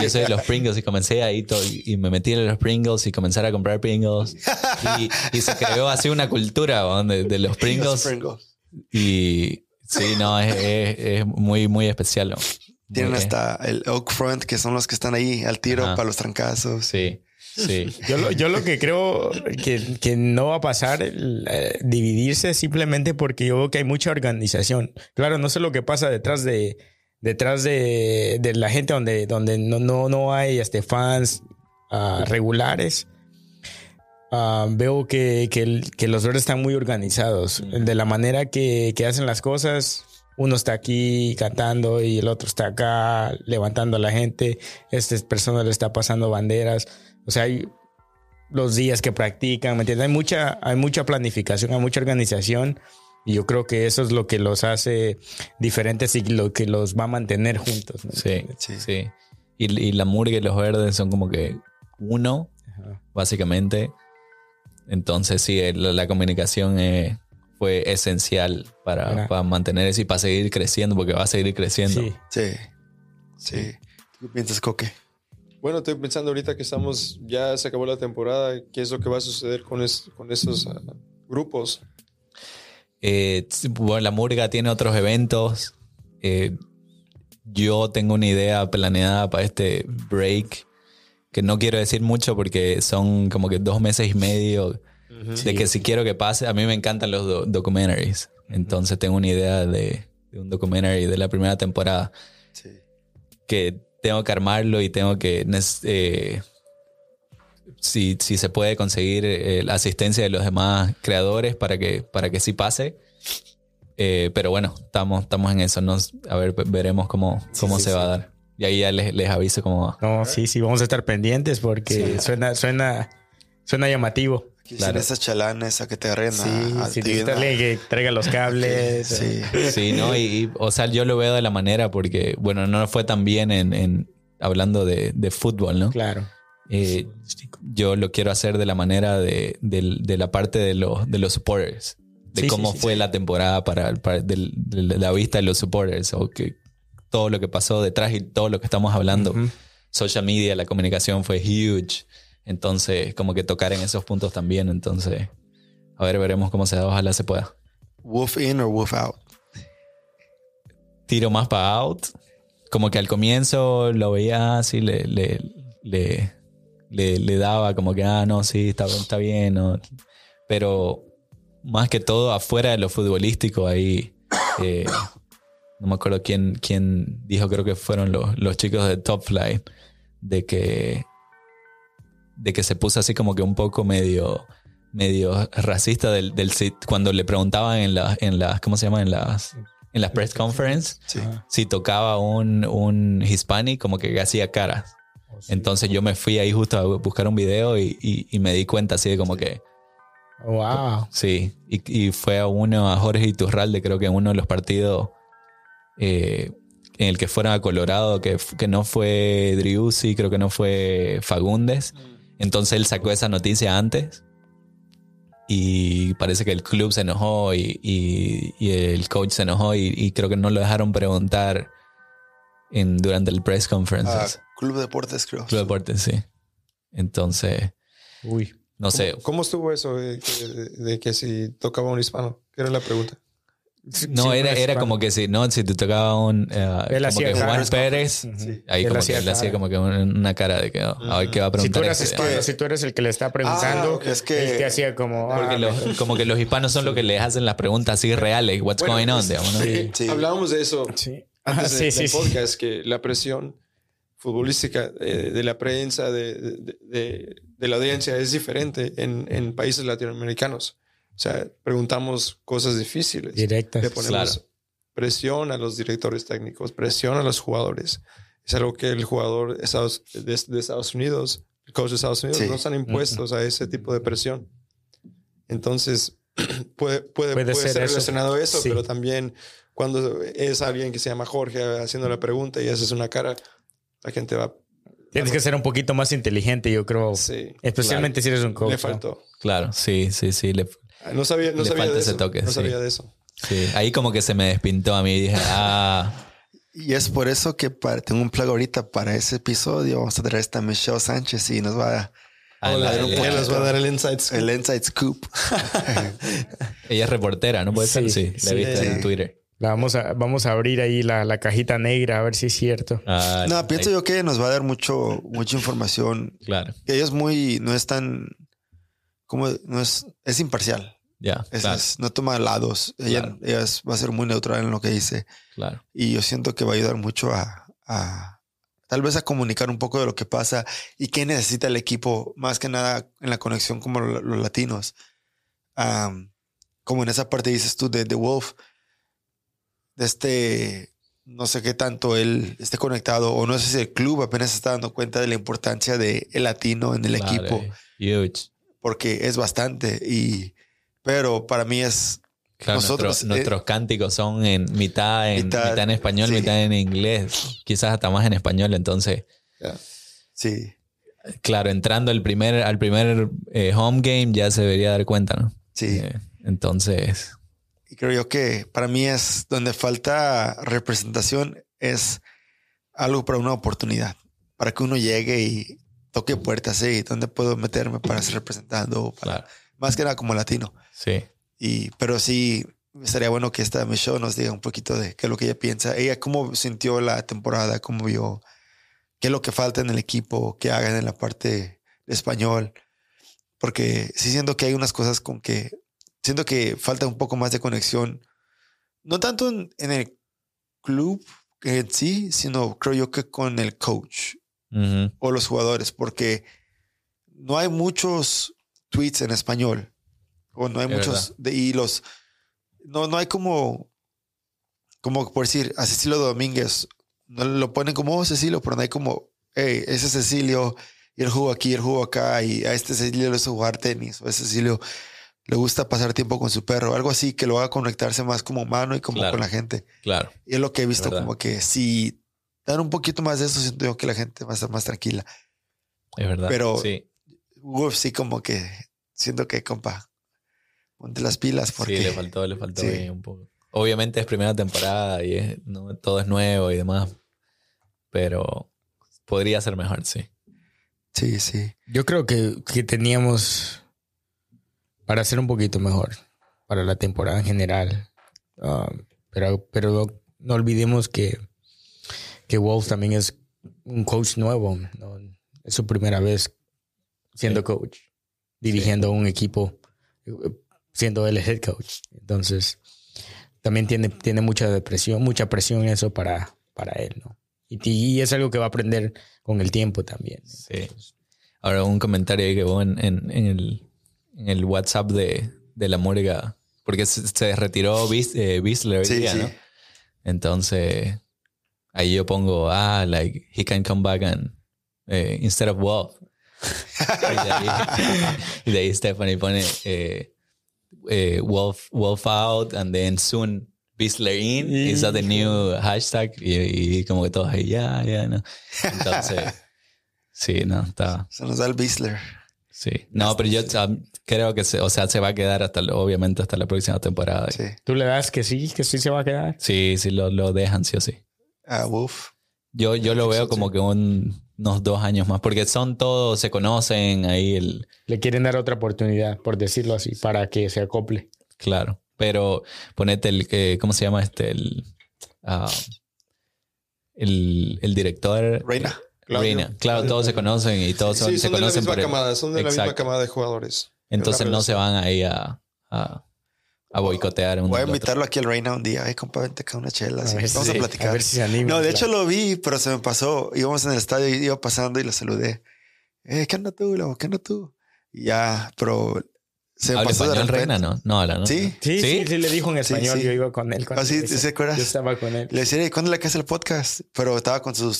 Yo soy de los Pringles y comencé ahí todo, y me metí en los Pringles y comencé a comprar Pringles y, y se creó así una cultura de, de los Pringles. Los Pringles. Y sí, no, es, es, es, muy, muy especial. Tienen Muy bien. hasta el Oak Front, que son los que están ahí al tiro Ajá. para los trancazos. Sí, sí. Yo lo, yo lo que creo que, que no va a pasar, el, eh, dividirse simplemente porque yo veo que hay mucha organización. Claro, no sé lo que pasa detrás de detrás de, de la gente donde, donde no, no, no hay este, fans ah, regulares. Ah, veo que, que, el- que los verdes están muy organizados. De la manera que, que hacen las cosas, uno está aquí cantando y el otro está acá levantando a la gente. Esta persona le está pasando banderas. O sea, hay los días que practican, ¿me entiendes? Hay mucha, hay mucha planificación, hay mucha organización. Y yo creo que eso es lo que los hace diferentes y lo que los va a mantener juntos. ¿no? Sí, Sí. sí. Y, y la murga y los verdes son como que uno, Ajá. básicamente. Entonces, sí, el- la, comunicación eh, fue esencial para, mantener eso y para seguir creciendo, porque va a seguir creciendo. Sí. Sí. Sí. ¿Tú qué piensas, Coque? Bueno, estoy pensando ahorita que estamos, ya se acabó la temporada, ¿qué es lo que va a suceder con, es- con esos ah, grupos? Eh, bueno, la murga tiene otros eventos. Eh, yo tengo una idea planeada para este break que no quiero decir mucho porque son como que dos meses y medio de que si quiero que pase, a mí me encantan los do- documentaries. Entonces tengo una idea de, de un documentary de la primera temporada Sí. que tengo que armarlo y tengo que eh, si, si se puede conseguir eh, la asistencia de los demás creadores para que para que sí pase Eh, pero bueno estamos estamos en eso nos, a ver ve- veremos cómo cómo sí, se va sí. a dar y ahí ya les, les aviso cómo va No, sí, sí, vamos a estar pendientes porque suena, suena, suena llamativo. Claro. esas chalanes a que te agarren Sí, que traiga los cables. Sí. sí no y, y, o sea yo lo veo de la manera porque bueno no fue tan bien en, en hablando de, de fútbol no Claro. Eh, yo lo quiero hacer de la manera de, del- de la parte de los, de los supporters. De Sí, cómo sí, sí, fue la temporada para, para del- de la vista de los supporters. O que todo lo que pasó detrás y todo lo que estamos hablando. Social media, la comunicación fue huge. Entonces, como que tocar en esos puntos también. Entonces, a ver, veremos cómo se da. Ojalá se pueda. Wolf in or wolf out. Tiro más para out. Como que al comienzo lo veía así, le, le, le, le, le daba como que, ah, no, sí, está, está bien. ¿no? Pero más que todo afuera de lo futbolístico, ahí eh, no me acuerdo quién, quién dijo, creo que fueron los, los chicos de Top Flight, de que, de que se puso así como que un poco medio medio racista del, del sit- cuando le preguntaban en las en las ¿cómo se llama? en las en las press conference Sí. si tocaba un, un hispanic como que hacía caras. Entonces yo me fui ahí justo a buscar un video y, y- y me di cuenta así de como que Wow. sí. Y, y fue a uno, a Jorge Iturralde, creo que en uno de los partidos eh, en el que fueron a Colorado, que, que no fue Driussi, creo que no fue Fagundes. Entonces él sacó esa noticia antes. Y parece que el club se enojó y, y- y el coach se enojó y, y creo que no lo dejaron preguntar en, durante el press Ah, conference. Club Deportes, creo. Club Deportes, sí. Entonces, Uy. no sé. ¿Cómo, cómo estuvo eso de que, de que si tocaba un hispano? ¿Qué era la pregunta? No, Sí, era, era como que si, no, si te tocaba un. Él como que Juan. Pérez, ahí Él como hacía que le hacía como que una, cara de que, oh, a ver qué va a Si tú preguntar. este. hispano, si tú eres el que le está preguntando, Ah, es que- él te hacía como. Porque ah, los, como que los hispanos son los que les hacen las preguntas así reales. What's Bueno, going on? pues, digamos, ¿no? eh, Sí. Hablábamos de eso Sí. antes Ah, de- sí, del sí, sí. podcast, que la presión futbolística eh, de la prensa, de, de- de- de la audiencia, es diferente en, en países latinoamericanos. O sea, preguntamos cosas difíciles. Directas. Le ponemos Claro. presión a los directores técnicos, presión a los jugadores. Es algo que el jugador de Estados, de, de Estados Unidos, el coach de Estados Unidos, Sí. no están impuestos a ese tipo de presión. Entonces, puede, puede, Puede puede ser ser eso. relacionado a eso, Sí. pero también cuando es alguien que se llama Jorge haciendo la pregunta y haces una cara, la gente va. Tienes que ser un poquito más inteligente, yo creo. Sí, Especialmente si eres un coach. le ¿no? faltó. Claro, sí, sí, sí. le- No sabía, no sabía de ese eso. toque, no sí. sabía de eso. sí. Ahí como que se me despintó a mí y dije, ah, Y es por eso que para- tengo un plug ahorita para ese episodio. Vamos a traer esta Michelle Sánchez y nos va a Hola, ella les va a dar el insight. scoop. el Inside Scoop. ella es reportera, ¿no puede ser? Sí, Sí, la he sí, visto sí. en Twitter. La vamos a, vamos a abrir ahí la, la cajita negra a ver si es cierto. Ah, No, pienso ahí- yo que nos va a dar mucho, mucha información. Claro, Que ella es muy, no es tan, como, no es, es imparcial. ya, claro, es- no toma lados. Ella, Claro. ella es- va a ser muy neutral en lo que dice. claro. Y yo siento que va a ayudar mucho a, a tal vez a comunicar un poco de lo que pasa y qué necesita el equipo, más que nada en la conexión como lo- los, latinos. Am, como en esa parte dices tú de The Wolf, de este, no sé qué tanto él esté conectado, o no sé si el club apenas está dando cuenta de la importancia del el latino en el Claro, equipo, Huge. Porque es bastante. Y, pero para mí es Claro, Nosotros, nuestros- eh, nuestros cánticos son en mitad en, Mitad, mitad, en español, sí. mitad en inglés, quizás hasta más en español. Entonces, sí, claro, entrando al primer, al primer eh, home game ya se debería dar cuenta, ¿no? sí. Eh, entonces, Y creo yo que para mí es donde falta representación, es algo para una oportunidad, para que uno llegue y toque puertas, y dónde puedo meterme para ser representando, para- claro, más que nada como latino. sí, Y, pero sí, estaría bueno que esta Michelle nos diga un poquito de qué es lo que ella piensa, ella cómo sintió la temporada, cómo vio, qué es lo que falta en el equipo, qué hagan en la parte de español, porque sí siento que hay unas cosas con que siento que falta un poco más de conexión, no tanto en, en el club en sí, sino creo yo que con el coach O los jugadores, porque no hay muchos tweets en español. O no hay Es muchos. De, y los. No, no hay como. Como por decir, a Cecilio Domínguez. No lo ponen como oh, Cecilio, pero no hay como. Hey, ese es Cecilio. Y él jugó aquí, él jugó acá. Y a este Cecilio le gusta jugar tenis. O a Cecilio le gusta pasar tiempo con su perro. Algo así que lo haga conectarse más como humano y como Claro. con la gente. claro, Y es lo que he visto, como que si dan un poquito más de eso, siento yo que la gente va a estar más tranquila. es verdad. Pero- sí, Wolf sí como que siento que, compa, ponte las pilas porque... sí, le faltó, le faltó Sí. un poco. Obviamente es primera temporada y es- no, todo es nuevo y demás, pero podría ser mejor, sí. Sí, sí. Yo creo que, que teníamos para hacer un poquito mejor para la temporada en general. Ah, pero, pero no olvidemos que, que Wolf también es un coach nuevo. ¿no? Es su primera vez siendo Sí. coach, dirigiendo un equipo, siendo él el head coach. Entonces, también tiene, tiene mucha presión, mucha presión eso para, para él, ¿no? Y, y es algo que va a aprender con el tiempo también. Sí. Ahora un comentario que hubo en, en- en el, en el WhatsApp de, de la Morga, porque se, se retiró Bis- eh, Bisler hoy Sí, día, sí. ¿no? Entonces, ahí yo pongo, ah, like, he can come back and, eh, instead of Wolf. y, de ahí, y de ahí Stephanie pone, eh, eh, Wolf, Wolf out and then soon Bisler in. Is that the new hashtag? Y, y como que todos ahí, ya, ya, no. Entonces, sí, no, está... Se nos da el Bisler. Sí. No, pero yo um, creo que se, o sea, se va a quedar hasta, obviamente, hasta la próxima temporada. Sí. ¿Tú le das que sí, que sí se va a quedar? Sí, sí, lo, lo dejan, sí o sí. A Wolf. Yo, yo lo veo como que un- unos dos años más, porque son todos, se conocen ahí, el, Le quieren dar otra oportunidad, por decirlo así, para que se acople. claro. Pero ponete el, eh, ¿cómo se llama este? El, ah, el, el director. Reina. Claudio. Reina. Claro, todos se conocen y todos son- sí, se son de la misma por el- camada, son de la misma camada de jugadores. Entonces no se van ahí a, a, a boicotear uno Voy a otro. invitarlo aquí al Reina un día. Ay, compa, vente acá una chela. Vamos si- a platicar. a ver si se anima, No, de claro. hecho lo vi, pero se me pasó. Íbamos en el estadio y iba pasando y lo saludé. Eh, ¿qué onda tú, lobo? ¿Qué onda tú? Y ya, pero se me ¿Habla pasó de repente. Reina? No, no habla, ¿no? Sí. Sí, sí, sí, le dijo en español. sí. Yo iba con él. cuando Ah, sí, le- ¿sí acuerdas? Yo estaba con él. Le decía, "Ey, ¿cuándo le casa el podcast? Pero estaba con sus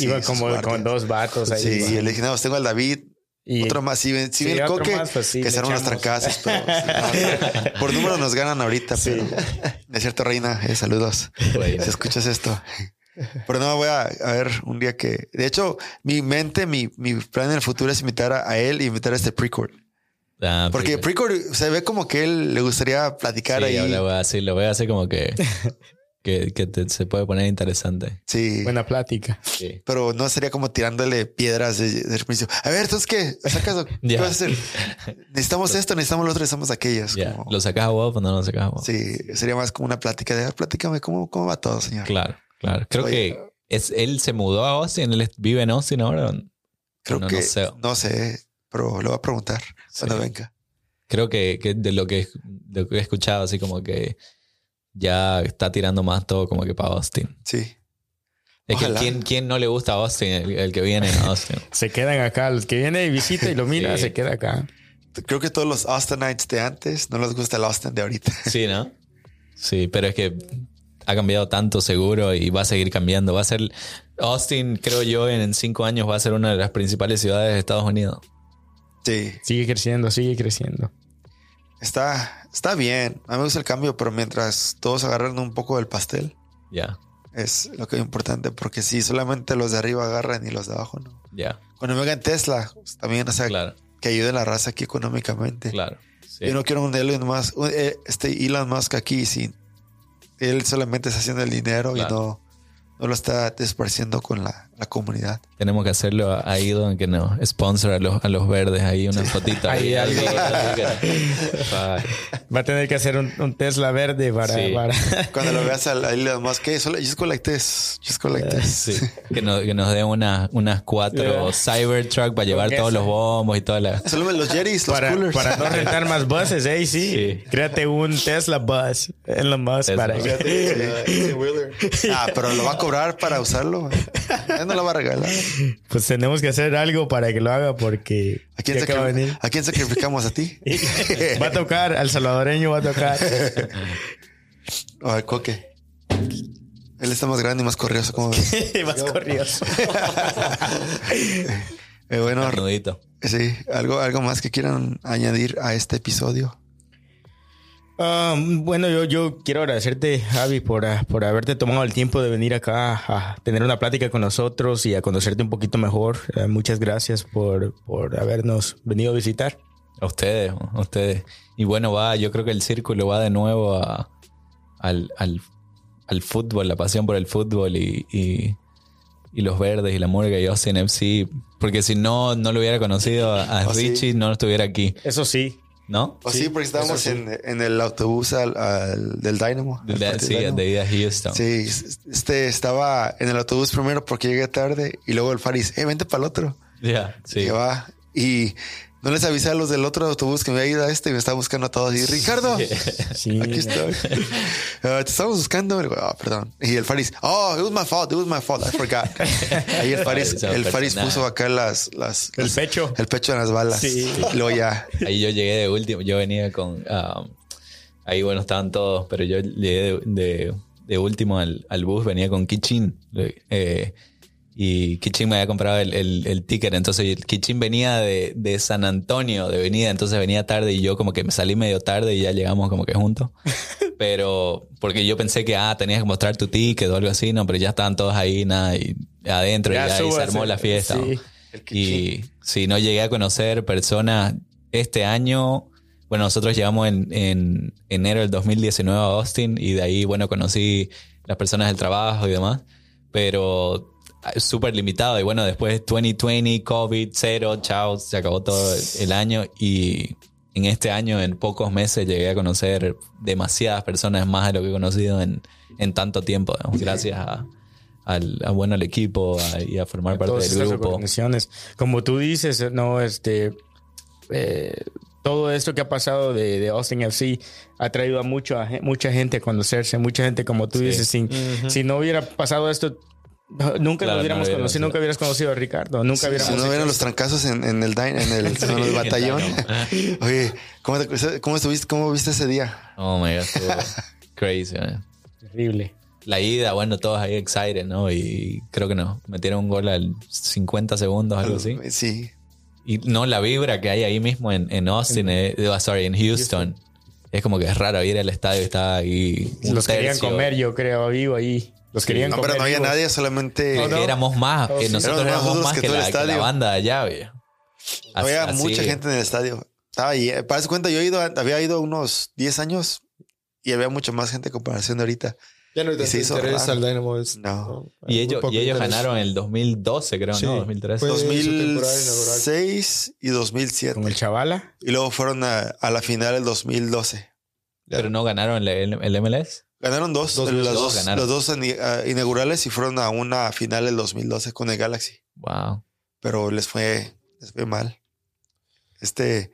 y iba como con dos vatos ahí. Sí, y le dije, no, pues tengo al David. Y- otro más. Si ven, si Sí, ven el otro coque, más, pues sí, que serán unas trancazas. Pero, sí, no, por número nos ganan ahorita. Sí. Pero, de cierto, Reina, eh, saludos. Si escuchas esto. Pero no, voy a, a ver un día que... De hecho, mi mente, mi, mi plan en el futuro es invitar a, a él y invitar a este Precourt. Ah, Porque. Precourt se ve como que él le gustaría platicar Sí, ahí. yo lo voy a hacer, lo voy a hacer como que, que, que te- se puede poner interesante. Sí. Buena plática. Sí. Pero no sería como tirándole piedras de, del principio. A ver, entonces qué? ¿Sacas? ¿Qué Ya. vas a hacer? Necesitamos esto, necesitamos lo otro, necesitamos aquello. Ya. como- ¿Lo sacas a vos o no lo sacas a vos? Sí, sería más como una plática de, "Ah, platícame cómo, cómo va todo, señor. Claro, claro. Creo Oye, que es, él se mudó a Austin, él vive en Austin ahora. Creo no, no que sé. no sé, pero lo voy a preguntar cuando venga. Creo que, que de lo que, de lo que he escuchado, así como que ya está tirando más todo como que para Austin. Sí. Es Ojalá. que ¿quién, quién no le gusta a Austin? El, el que viene a Austin. Se quedan acá. Los que viene y visita y lo mira, Sí. se queda acá. Creo que todos los Austinites de antes no les gusta el Austin de ahorita. Sí, ¿no? Sí, pero es que ha cambiado tanto seguro y va a seguir cambiando. Va a ser Austin, creo yo, en cinco años va a ser una de las principales ciudades de Estados Unidos. Sí. Sigue creciendo, sigue creciendo. Está, está bien. A mí me gusta el cambio, pero mientras todos agarran un poco del pastel, Ya, es lo que es importante, porque si solamente los de arriba agarran y los de abajo no. ya, Cuando me hagan Tesla, pues, también, o sea, claro, que ayude a la raza aquí económicamente. claro. Sí. Yo no quiero un Elon Musk, un, eh, este Elon Musk aquí sin él solamente está haciendo el dinero y no, no lo está desparciendo con la, la comunidad. Tenemos que hacerlo ahí donde que nos sponsor a los, a los verdes, ahí una fotito. Ahí, Ahí, ahí. que- Va a tener que hacer un, un Tesla verde para... Sí. para- Cuando lo veas a a Elon Musk, ¿qué? Solo, just like this. Just like this. Sí, que nos, que nos dé una, unas cuatro Cybertruck para llevar todos los bombos y toda la... Solo los Jerry's, los para, coolers. para no rentar más buses, ¿eh? Sí. Sí. Créate un Tesla bus en los bus Tesla. para Ah, pero lo va a cobrar para usarlo. Él no lo va a regalar. Pues tenemos que hacer algo para que lo haga porque ¿A quién, a sacri- venir. ¿A quién sacrificamos a ti? va a tocar, al salvadoreño va a tocar. O al coque. Él está más grande y más corrioso. como ves? Más corrioso. Eh, bueno, sí, algo, algo más que quieran añadir a este episodio. Um, bueno, yo, yo quiero agradecerte, Javi, por, ah, por haberte tomado el tiempo de venir acá a tener una plática con nosotros y a conocerte un poquito mejor. Eh, muchas gracias por, por habernos venido a visitar. A ustedes, a ustedes. Y bueno, va, yo creo que el círculo va de nuevo a, al, al, al fútbol, la pasión por el fútbol y, y, y los verdes y la murga y Austin FC. Porque si no, no lo hubiera conocido a, a Oh, sí. Richie, no estuviera aquí, Eso sí. ¿No? O sí, porque estábamos sí. en, en el autobús al, al- del Dynamo. al sí, Dynamo. de ida a Houston. Sí, este estaba en el autobús primero porque llegué tarde y luego el Faris, eh, vente para el otro. Ya, sí. Y va. Y no les avisé a los del otro autobús que me había ido a este y me estaba buscando a todos. Y Ricardo, Sí. aquí estoy. Ah, te estamos buscando. "Ah, perdón. Y el Faris, oh, it was my fault, it was my fault, I forgot. Ahí el Faris, el Faris puso acá las, las, El las- pecho. el pecho en las balas. Sí. Y luego ya. Ahí yo llegué de último, yo venía con... um, ahí bueno, estaban todos, pero yo llegué de, de- de último al, al bus, venía con Kichin. eh, y Kichin me había comprado el, el- el ticket, entonces Kichin venía de, de San Antonio, de venida, entonces venía tarde y yo como que me salí medio tarde y ya llegamos como que juntos. Pero porque yo pensé que, ah, tenías que mostrar tu ticket o algo así, no, pero ya estaban todos ahí, nada, y adentro Ya y, ya, y se armó la fiesta. Sí. Y si no llegué a conocer personas este año, bueno, nosotros llegamos en, en enero del 2019 a Austin y de ahí, bueno, conocí las personas del trabajo y demás, pero súper limitado. Y bueno, después 2020, COVID, cero, chao, se acabó todo el año y en este año, en pocos meses, llegué a conocer demasiadas personas más de lo que he conocido en, en tanto tiempo, gracias a, al, a, bueno, al equipo a- y a formar parte Todas del estas grupo. organizaciones. Como tú dices, no, este, eh, todo esto que ha pasado de, de Austin FC ha traído a mucho, a gen- mucha gente a conocerse, mucha gente, como tú Sí. dices, sin, si no hubiera pasado esto, nunca Claro, lo hubiéramos no hubiera conocido, nunca hubieras conocido a Ricardo, nunca Si hubiéramos no hecho vieron los trancazos en, en el, en el, en el batallón. Oye, ¿cómo, te- cómo estuviste, ¿cómo viste ese día? Oh my god, crazy, man. Terrible. La ida, bueno, todos ahí excited, ¿no? Y creo que no, metieron un gol al 50 segundos, algo así. Sí. Y no, la vibra que hay ahí mismo en, en Austin, eh, oh, sorry, en Houston. Es como que es raro ir al estadio y está ahí. un Los querían comer, yo creo, vivo ahí. Los querían No, comer. pero no había nadie, solamente Es que éramos más, Oh, que sí. nosotros Éramos éramos más que que, todo el la, que la estadio. banda allá, viejo. había Así- mucha gente en el estadio. Estaba ahí. Para su cuenta, yo he ido, había ido unos 10 años y había mucha más gente en comparación de ahorita. Ya no Y te interesa el. Dynamo. es- No. hay Y ellos, y ellos ganaron el 2012, creo, Sí. ¿no? 2013. Fue- su temporada 2006 y 2007. Con el Chavala. Y luego fueron a, a la final el 2012. Pero no ganaron el, el MLS. Ganaron dos, Dos, los, dos ganaron. los dos ini- ah, inaugurales y fueron a una final el 2012 con el Galaxy. Wow. Pero les fue, les fue mal. Este,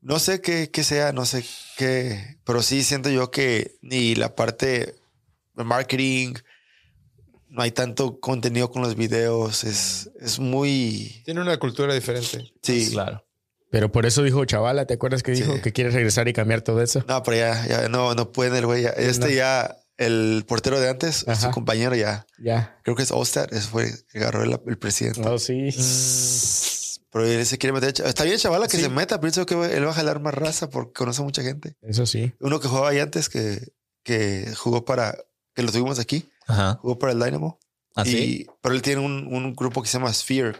no sé qué, qué sea, no sé qué, pero sí siento yo que ni la parte de marketing, no hay tanto contenido con los videos, es, es muy, Tiene una cultura diferente. sí. Claro. Pero por eso dijo Chavala, ¿te acuerdas que dijo Sí. que quiere regresar y cambiar todo eso? No, pero ya, ya no, no pueden el güey. ya. Este No. ya, el portero de antes, Ajá. su compañero ya, Ya. creo que es Ostad, ese fue agarró el, el presidente. No, sí. Pero él se quiere meter. Está bien, chavala, que Sí. se meta. Pienso que él va a jalar más raza porque conoce a mucha gente. Eso sí. Uno que jugaba ahí antes, que, que jugó para, que lo tuvimos aquí, Ajá. jugó para el Dynamo. ¿Así? Y, pero él tiene un, un grupo que se llama Sphere.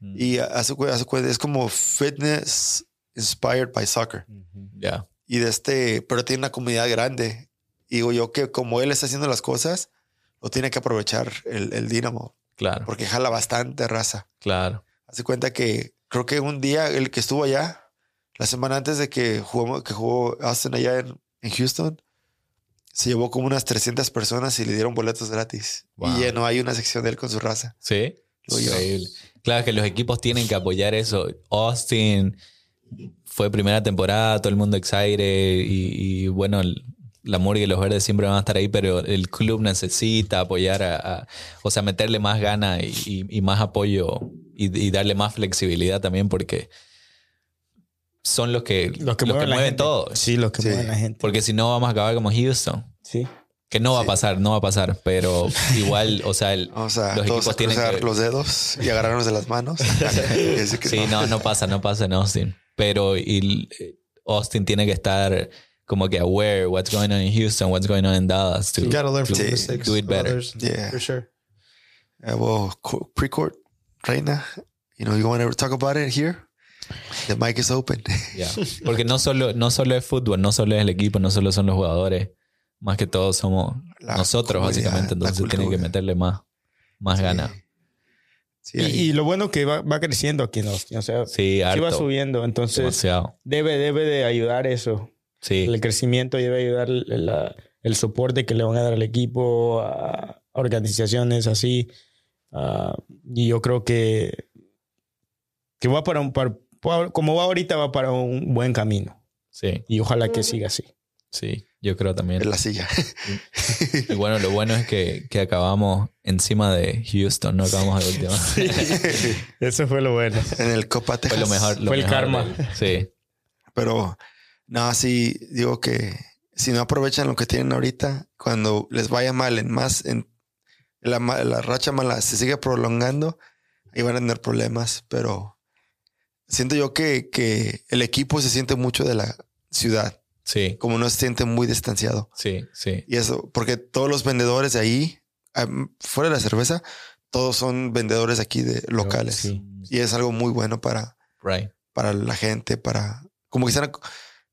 Mm. Y su cuenta es como fitness inspired by soccer. Ya. Y de este, pero tiene una comunidad grande. Y digo yo que como él está haciendo las cosas, lo tiene que aprovechar el, el Dynamo Claro. porque jala bastante raza. Claro. Hace cuenta que creo que un día el que estuvo allá, la semana antes de que jugó, que jugó Austin allá en, en Houston, se llevó como unas 300 personas y le dieron boletos gratis. Wow. Y llenó ahí una sección de él con su raza. Sí. Increíble. Claro que los equipos tienen que apoyar eso. Austin fue primera temporada, todo el mundo excited y, y, bueno, la Murga y los verdes siempre van a estar ahí, pero el club necesita apoyar a, a- o sea, meterle más gana y, y- y más apoyo y, y darle más flexibilidad también porque son los que, Los que los mueven, gente. todo. Sí, los que Sí. mueven la gente. Porque si no vamos a acabar como Houston. Sí. Que no va a pasar, no va a pasar, pero igual, o sea, el- Vamos a los todos equipos tienen que... los dedos y agarrarnos de las manos. Sí, no, no pasa, no pasa en Austin. Pero y, eh, Austin tiene que estar como que aware what's going on in Houston, what's going on in Dallas. To, You gotta learn from the mistakes Do it better. others, Yeah. for sure. Uh, well, co- pre-court, Reina, you know, you want to talk about it here? The mic is open. Yeah. Porque no solo, no solo es fútbol, no solo es el equipo, no solo son los jugadores. Más que todo somos La nosotros, básicamente. Entonces tienen que meterle más, más ganas. Sí, Y, y lo bueno que va, va creciendo aquí en Austin. O sea, Sí, sí va harto. subiendo. Entonces, demasiado. debe, debe de ayudar eso. Sí, El crecimiento debe ayudar el, la- el soporte que le van a dar al equipo, a organizaciones así. Ah, y yo creo que, que va para un, para- como va ahorita, va para un buen camino. sí, Y ojalá que siga así. Sí. Yo creo también. en la silla. Y bueno, lo bueno es que, que acabamos encima de Houston, no acabamos de última. Eso fue lo bueno. en el Copa Fue lo Texas. mejor. lo Fue el mejor karma. del- sí, Pero no, sí, digo que si no aprovechan lo que tienen ahorita, cuando les vaya mal en más, en la, la racha mala se sigue prolongando, ahí van a tener problemas. Pero siento yo que, que el equipo se siente mucho de la ciudad, sí, como no se siente muy distanciado. sí, sí. Y eso, porque todos los vendedores de ahí, am, fuera de la cerveza, todos son vendedores aquí de locales. Sí. Y es algo muy bueno para, Right. para la gente, para como que sean-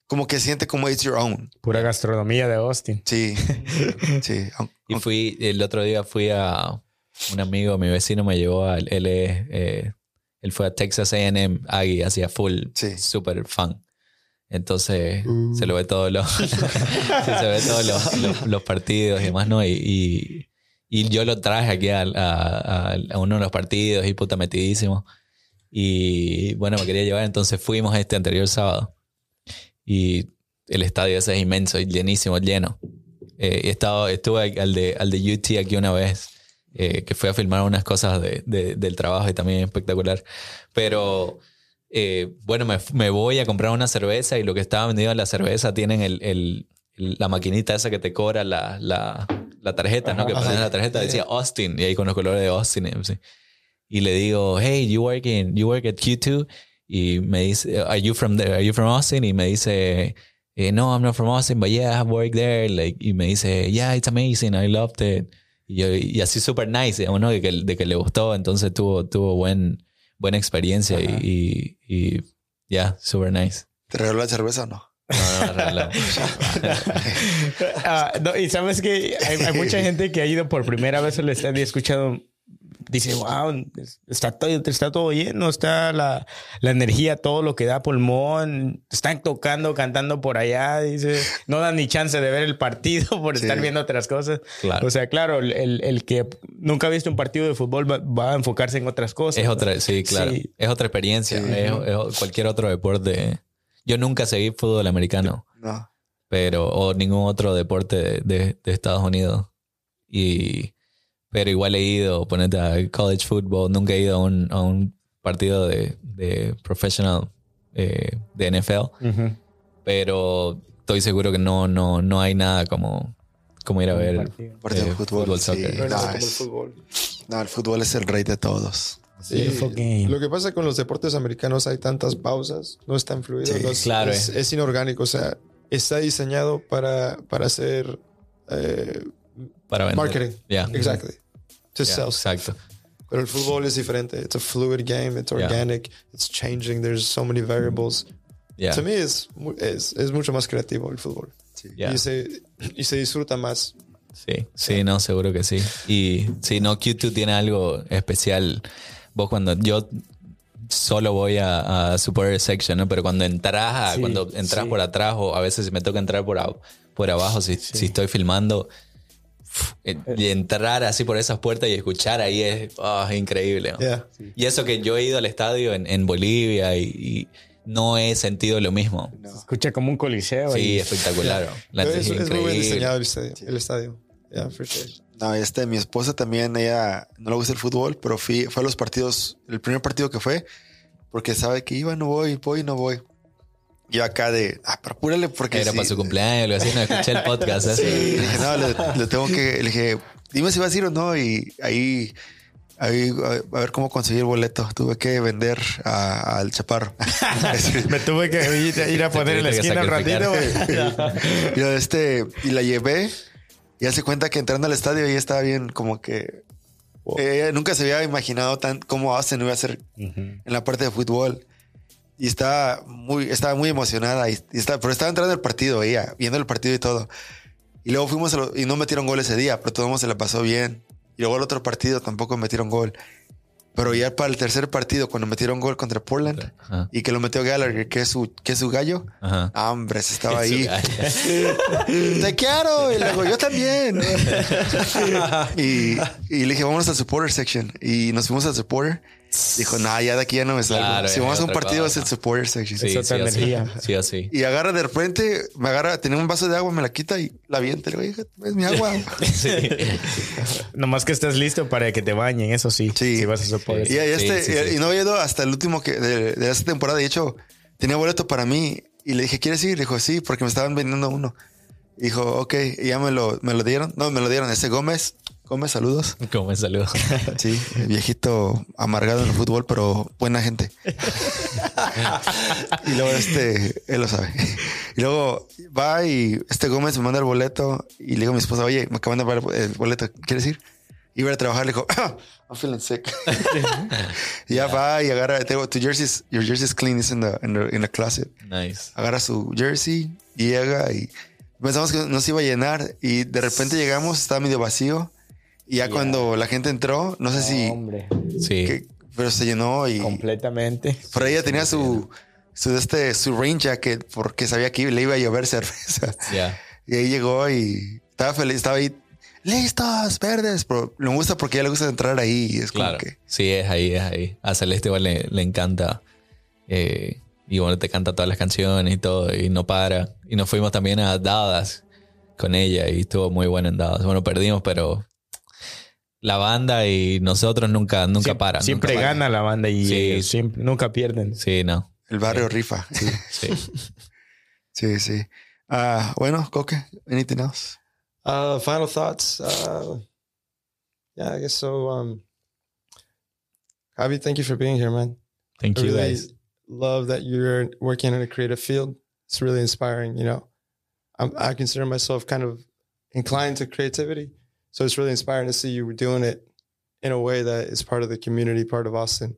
como que siente como it's your own. Pura gastronomía de Austin. Sí, sí. Y fui, el otro día fui a un amigo, mi vecino me llevó al, él es, eh, él fue a Texas A&M Aggie, hacía full, Sí. super fan. Entonces se lo ve todos los, sí, se ve todos los, los- los partidos y demás, ¿no? Y, y, y yo lo traje aquí a, a- a- a uno de los partidos y puta metidísimo. Y bueno, me quería llevar, entonces fuimos este anterior sábado. Y el estadio ese es inmenso y llenísimo, lleno. Eh, he estado, estuve al de, al de UT aquí una vez, eh, que fui a filmar unas cosas de- de- del trabajo y también espectacular. Pero eh, bueno, me, me voy a comprar una cerveza y lo que estaba vendido en la cerveza tienen el, el- la maquinita esa que te cobra la, la, la tarjeta, ¿no? Que pones la tarjeta, decía Austin y ahí con los colores de Austin. y así. Y le digo, hey, you work, in, you work at Q2? Y me dice, are you from there? Are you from Austin? Y me dice, eh, no, I'm not from Austin, but yeah, I worked there. Like, y me dice, yeah, it's amazing, I loved it. Y, yo- y así super nice, digamos, ¿no? De que, de que le gustó, entonces tuvo, tuvo buen, buena experiencia y, y, y yeah, super nice. ¿Te regaló la cerveza o no? No, no. Ah, no, y sabes que hay, hay mucha gente que ha ido por primera vez al estadio y ha escuchado, dice, wow, está todo, está todo lleno, está la, la energía, todo lo que da pulmón, están tocando, cantando por allá, dice, no dan ni chance de ver el partido por estar viendo otras cosas. Claro. O sea, claro, el, el que nunca ha visto un partido de fútbol va, va a enfocarse en otras cosas. Es otra, sí, claro. Sí. Es otra experiencia. Es, es cualquier otro deporte. Yo nunca seguí fútbol americano, No. pero o ningún otro deporte de, de- de Estados Unidos. Y pero igual he ido, ponete a college football, nunca he ido a un, a un partido de, de professional eh, de NFL, pero estoy seguro que no, no, no hay nada como, como ir a ver partido. Partido eh, de fútbol. fútbol, sí. soccer. No, como el es- fútbol. no, el fútbol es el rey de todos. Sí. Lo que pasa con los deportes americanos hay tantas pausas, no es tan fluido, Sí, no es, claro, es, eh. es inorgánico, o sea, está diseñado para, para hacer eh, para vender. marketing. Yeah. Exactly. To Yeah, sell. exacto. Pero el fútbol es diferente. It's a fluid game. It's Yeah. organic. It's changing. There's so many variables. Yeah. To me, es, es, es mucho más creativo el fútbol. Yeah. Y, se, y se disfruta más. Sí, sí, no, seguro que sí. Y sí, no, Q2 tiene algo especial. Vos cuando yo solo voy a, a supporter section, ¿no? Pero cuando entras, a- Sí, cuando entras sí. por atrás o a veces me toca entrar por, a- por abajo si, si estoy filmando, eh, y entrar así por esas puertas y escuchar ahí es es increíble. ¿no? Yeah. Y eso que yo he ido al estadio en, en Bolivia y, y no he sentido lo mismo. Se escucha como un coliseo. Sí, y- espectacular. ¿no? La es es, es muy bien diseñado el estadio. El estadio. Yeah, for sure. No, este, mi esposa también, ella no le gusta el fútbol, pero fui, fue a los partidos, el primer partido que fue, porque sabe que iba, no voy, voy, no voy. Yo acá de, ah, pero apúrale porque Era sí. para su cumpleaños, lo así, no escuché el podcast. ¿eh? Y le dije, no, le, le tengo que, le dije, dime si vas a ir o no, y ahí, ahí, a, ver cómo conseguir el boleto. Tuve que vender al chaparro. Me tuve que ir, ir a poner en la esquina un ratito. güey. yo, este, y la llevé, y hace cuenta que entrando al estadio ella estaba bien como que ella nunca se había imaginado tan cómo Austin iba a ser en la parte de fútbol. Y estaba muy, estaba muy emocionada. Y, y estaba, pero estaba entrando el partido ella, viendo el partido y todo. Y luego fuimos a lo- y no metieron gol ese día, pero todo el mundo se la pasó bien. Y luego el otro partido tampoco metieron gol. Pero ya para el tercer partido, cuando metieron gol contra Portland Ajá. y que lo metió Gallagher, que es su, que es su gallo, Ajá. ah, hombre, se estaba ahí. Te quiero. Y luego yo también. y, y le dije, vámonos al supporter section. Y nos fuimos al supporter. Dijo, nah, ya de aquí ya no me salgo. Claro, si vamos a un partido cosa. es el supporter section. Sí, sí energía. Sí o sí. Y agarra de repente, me agarra, tenía un vaso de agua, me la quita y la avienta. Le digo, "Hija, es mi agua. Sí. Nomás que estés listo para que te bañen, eso sí. Sí. Si vas a soportar. Y, y este, Sí, sí, sí. y no había ido hasta el último que de, de esta temporada. De hecho, tenía boleto para mí. Y le dije, ¿quieres ir? Dijo, sí, porque me estaban vendiendo uno. Y dijo, ok. Y ya me lo, me lo dieron. No, me lo dieron. Ese Gómez. Gómez, saludos. Como me saludo. Sí, viejito amargado en el fútbol, pero buena gente. y luego este, él lo sabe. Y luego va y este Gómez me manda el boleto y le digo a mi esposa, oye, me acaban de dar el boleto, ¿quieres ir? Iba a trabajar, le dijo, "Ah, I'm feeling sick. y ya va y agarra, te digo, tu jersey, your jersey is clean, it's in the, in the, in the closet. Nice. Agarra su jersey y llega y pensamos que nos iba a llenar y de repente llegamos, estaba medio vacío. Y ya cuando la gente entró, no sé si Hombre, Sí. que- pero se llenó y completamente. por ahí ella tenía su su este su rain jacket porque sabía que le iba a llover cerveza Ya. y ahí llegó y estaba feliz estaba ahí listos verdes pero le gusta porque a ella le gusta entrar ahí y es como Claro. que Sí, es ahí, es ahí. A Celeste igual le, le encanta. eh, y bueno, te canta todas las canciones y todo. Y no para. Y nos fuimos también a Dadas con ella. Y estuvo muy bueno en Dadas. Bueno, perdimos, pero la banda y nosotros nunca, nunca Siempre, paran. siempre nunca paran. gana la banda y Sí. ellos siempre, nunca pierden. Sí, no. el barrio rifa sí Sí. sí sí Ah, bueno Coque anything else Uh, final thoughts. Uh, yeah, I guess so. Um, Javi, thank you for being here, man. Thank I you, really guys. love that you're working in a creative field. It's really inspiring. You know, I'm, I consider myself kind of inclined to creativity, so it's really inspiring to see you doing it in a way that is part of the community, part of Austin.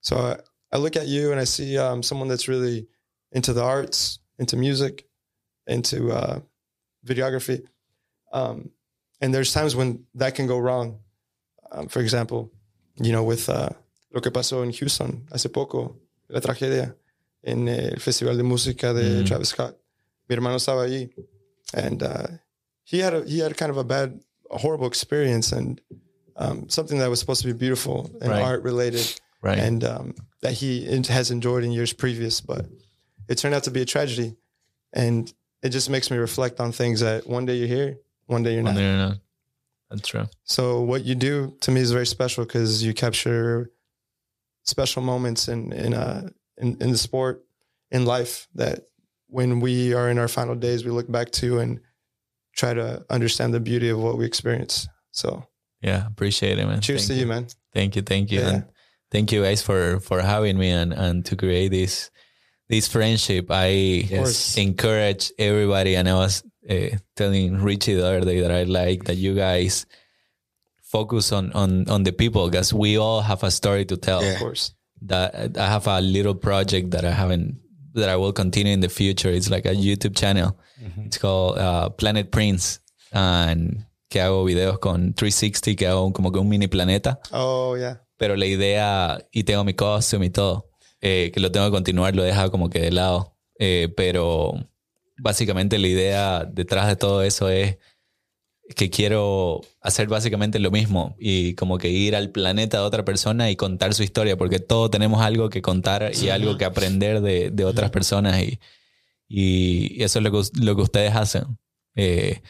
So I, I look at you and I see um, someone that's really into the arts, into music, into uh, videography. Um, and there's times when that can go wrong. Um, for example, you know, with uh, lo que pasó en Houston hace poco, la tragedia en el Festival de Música de Mm. Travis Scott. Mi hermano estaba allí, and uh, he had a, he had kind of a bad, a horrible experience, and um, something that was supposed to be beautiful and Right. art related, Right. and um, that he has enjoyed in years previous, but it turned out to be a tragedy, and it just makes me reflect on things that one day you're here, one day you're No, not. no, no. That's true. So what you do to me is very special because you capture special moments in in uh in, in the sport, in life that when we are in our final days, we look back to and try to understand the beauty of what we experience. So Yeah, appreciate it, man. cheers Thank to you, man. Thank you, thank you, Yeah. and thank you guys for for having me and and to create this this friendship. I Yes. encourage everybody, and I was uh, telling Richie the other day that I like that you guys focus on on on the people because we all have a story to tell. Yeah. Of course. That I have a little project that I haven't that I will continue in the future. It's like a YouTube channel. It's called uh, Planet Prince, and que hago videos con 360, que hago como que un mini planeta Oh yeah. pero la idea, y tengo mi costume y todo, eh, que lo tengo que continuar, lo deja como que de lado. Eh, pero básicamente la idea detrás de todo eso es que quiero hacer básicamente lo mismo y como que ir al planeta de otra persona y contar su historia, porque todos tenemos algo que contar y algo que aprender de, de otras personas y, y eso es lo que, lo que ustedes hacen. Eh,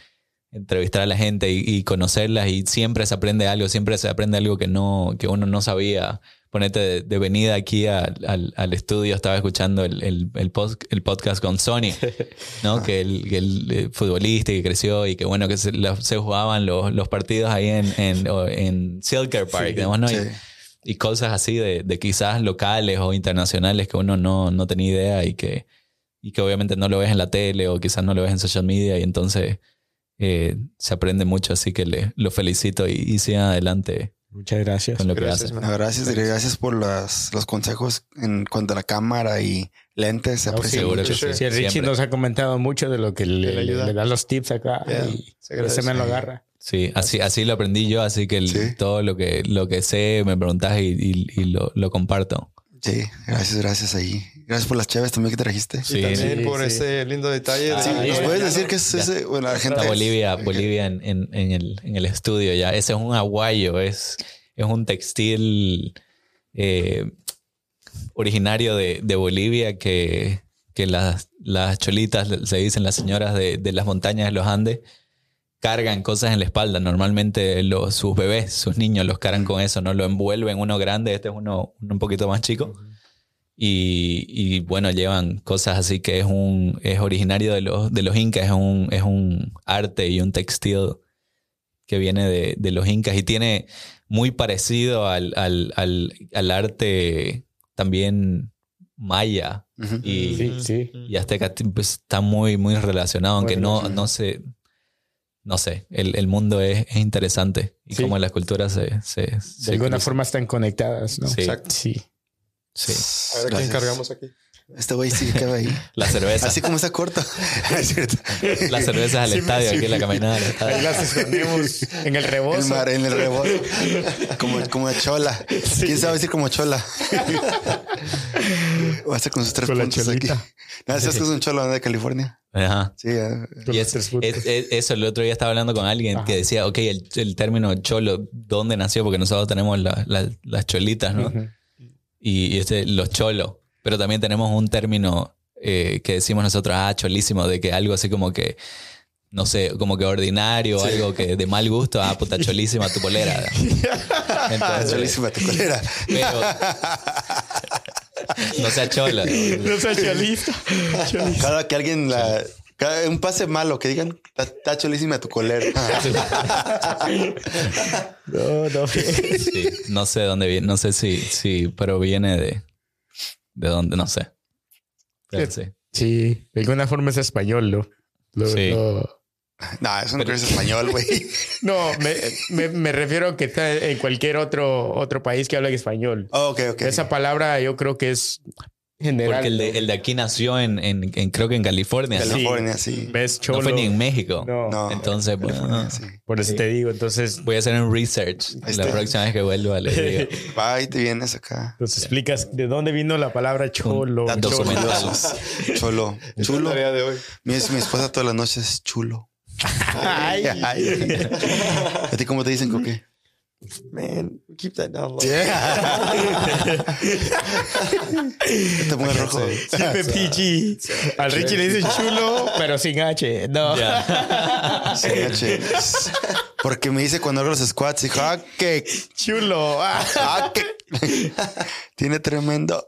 entrevistar a la gente y, y conocerlas y siempre se aprende algo, siempre se aprende algo que no que uno no sabía. Ponete de, de venida aquí al, al- al estudio, estaba escuchando el, el, el, post- el podcast con Sony, ¿no? que el, que el, eh, futbolista que creció y que bueno, que se, la- se jugaban los, los partidos ahí en, en, en Silker Park, digamos, ¿no? Y cosas así de, de quizás locales o internacionales que uno no, no tenía idea y que, y que obviamente no lo ves en la tele o quizás no lo ves en social media y entonces eh, se aprende mucho, así que le, lo felicito y, y sigan adelante Muchas gracias. con lo que Gracias, gracias, gracias por las, los consejos en cuanto a la cámara y lentes. Se No, aprecia seguro mucho. que sí. Sí, Richie Siempre. nos ha comentado mucho de lo que le, le ayuda. le da los tips acá Yeah, y se me lo agarra. Sí, así, así lo aprendí yo, así que el- Sí. todo lo que, lo que sé me preguntas y, y- y lo, lo comparto. Sí, gracias, gracias ahí. Gracias por las chaves también que trajiste. Sí, y también sí, por sí. ese lindo detalle. de- Sí, sí, ¿Nos puedes decir que es ese? Bueno, la gente. Está Bolivia, Bolivia en, en- en el, en el estudio ya. Ese es un aguayo, es, es un textil eh, originario de, de Bolivia que, que las, las cholitas, se dicen las señoras de, de las montañas de los Andes, cargan cosas en la espalda. Normalmente los, sus bebés, sus niños los cargan con eso, no lo envuelven uno grande, este es uno, uno un poquito más chico. Y, y, bueno, llevan cosas así que es un es originario de los, de los incas, es un, es un arte y un textil que viene de, de los incas y tiene muy parecido al, al, al, al arte también maya Ujú. y, Sí, sí. y azteca, pues, está muy, muy relacionado, aunque no, no se... No sé, el, el mundo es, es interesante y Sí. cómo las culturas se... se, De alguna cruzan. forma están conectadas, ¿no? Sí. Exacto. Sí. Sí. A ver, ¿a ¿quién cargamos aquí? Este güey sí cabe ahí. La cerveza. Así como está corto. Es cierto. Las cervezas al Sí, estadio, sí. aquí en la caminada del estadio. Ahí las escondemos en el El rebozo. mar en el rebote. Como, como chola. ¿Quién sabe decir como chola? Va a estar con sus tres Con la puntos aquí. No, ¿sabes que es un cholo de California? Ajá. Sí, eh, Y es, eso, el otro día estaba hablando con alguien Ajá. que decía, ok, el, el término cholo, ¿dónde nació? Porque nosotros tenemos la- la- las cholitas, ¿no? Ujú. Y, y este, los cholos. Pero también tenemos un término eh, que decimos nosotros, ah, cholísimo, de que algo así como que, no sé, como que ordinario, Sí. algo que de mal gusto, ah, puta, cholísima tu polera. Ah, Entonces, cholísima tu colera. pero no sea cholo. No sea cholista. Cholista. Cada que alguien la. cada- un pase malo que digan, "Está- está cholísima tu colera. No, no. Sí, no sé dónde viene, no sé si, si, pero viene de, de dónde, no sé. Pero sí. Sí, de alguna forma es español, ¿no? Lo- Sí. lo- No, eso no creo que es español, güey. No, me, me, me refiero a que está en cualquier otro, otro país que hable español. Oh, ok, ok. Esa palabra yo creo que es General. Porque el de, el de aquí nació en, en, en- creo que en California. ¿no? California, sí. ¿Ves, No cholo? fue ni en México. No. No, Entonces, bueno, sí. Por eso te digo, entonces, voy a hacer un research Ahí la próxima vez que vuelva. Les digo. Va y te vienes acá. entonces explicas de dónde vino la palabra cholo. dato cholo. documental. Chulo. Es la de hoy. Mi, mi esposa todas las noches es chulo. Ay. Ay. ¿A ti cómo te dicen, Coque? Man, keep that down low. Te pones rojo. Siempre PG. Al Richie le dicen chulo, pero sin H. No. Sí, H. Porque me dice cuando hago los squats, dijo, ah, que, Chulo. Ah. que. Tiene tremendo.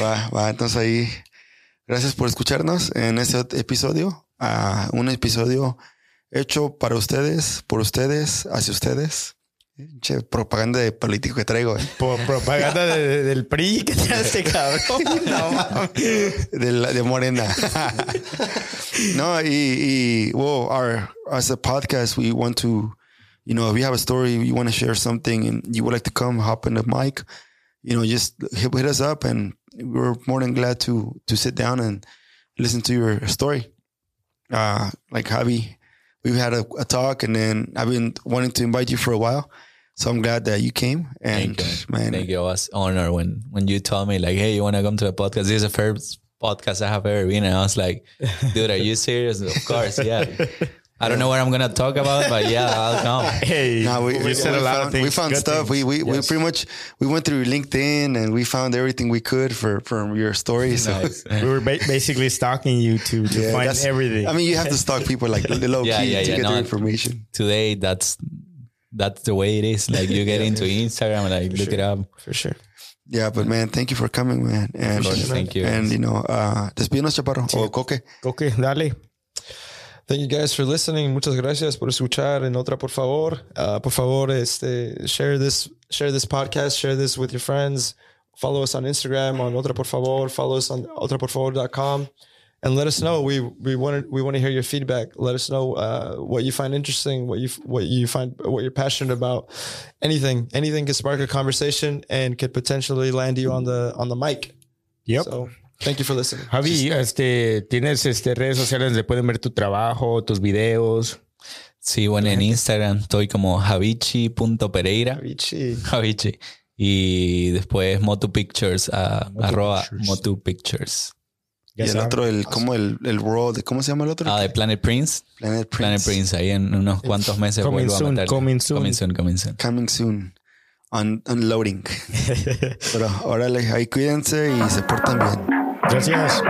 va, va, entonces ahí. Gracias por escucharnos en este episodio. Ah, un episodio hecho para ustedes, por ustedes, hacia ustedes. Che, propaganda de político que traigo, eh. Por propaganda de- de- del PRI que te hace cabrón. No mames. de, la- de Morena. no, y, y well, our as a podcast, we want to, you know, if you have a story, you want to share something, and you would like to come, hop in the mic, you know, just hit, hit us up, and we're more than glad to to sit down and listen to your story. Uh, like Javi, we've had a, a talk, and then I've been wanting to invite you for a while. So I'm glad that you came, and Thank you. man, Thank you. I was honored when, when you told me, like, hey, you want to come to a podcast? This is the first podcast I have ever been. And I was like, dude, are you serious? Of course, yeah. I don't know what I'm going to talk about, but yeah, I'll come. Hey, No, we, you we, said we a lot found, of things. we found good stuff. things. We we, we pretty much we went through LinkedIn and we found everything we could for from your story. So Nice. we were ba- basically stalking you to, to yeah, find everything. I mean, you have to stalk people like the low Yeah, key yeah, to yeah, get no, the information. Today, that's that's the way it is. Like, you get into Instagram and like, look it up. For sure. Yeah, but man, thank you for coming, man. And course, thank you. And you know, uh, despídenos, chaparro. O coque. Ok, dale. Thank you guys for listening. Muchas gracias por escuchar. En otra, por favor, uh, por favor, este, share this, share this podcast, share this with your friends. Follow us on Instagram on otra por favor. Follow us on otraporfavor.com, and let us know. We we want to we want to hear your feedback. Let us know uh, what you find interesting, what you what you find what you're passionate about. Anything, anything can spark a conversation and could potentially land you on the on the mic. Yep. So thank you for listening. Javi, este, tienes este, redes sociales donde pueden ver tu trabajo, tus videos. Sí, bueno, en Instagram estoy como javichi.pereira. Avicii. Javichi. Y después Motu Pictures, ah, Motu arroba Pictures. Motu Pictures. Y el otro, el como el el world, ¿cómo se llama el otro? Ah, de Planet Prince. Planet Prince. Planet Prince, ahí en unos cuantos meses Coming vuelvo a soon, meter. coming soon. Coming soon, coming soon. Coming soon. Un- unloading. Pero órale, ahí cuídense y se portan bien. Gracias.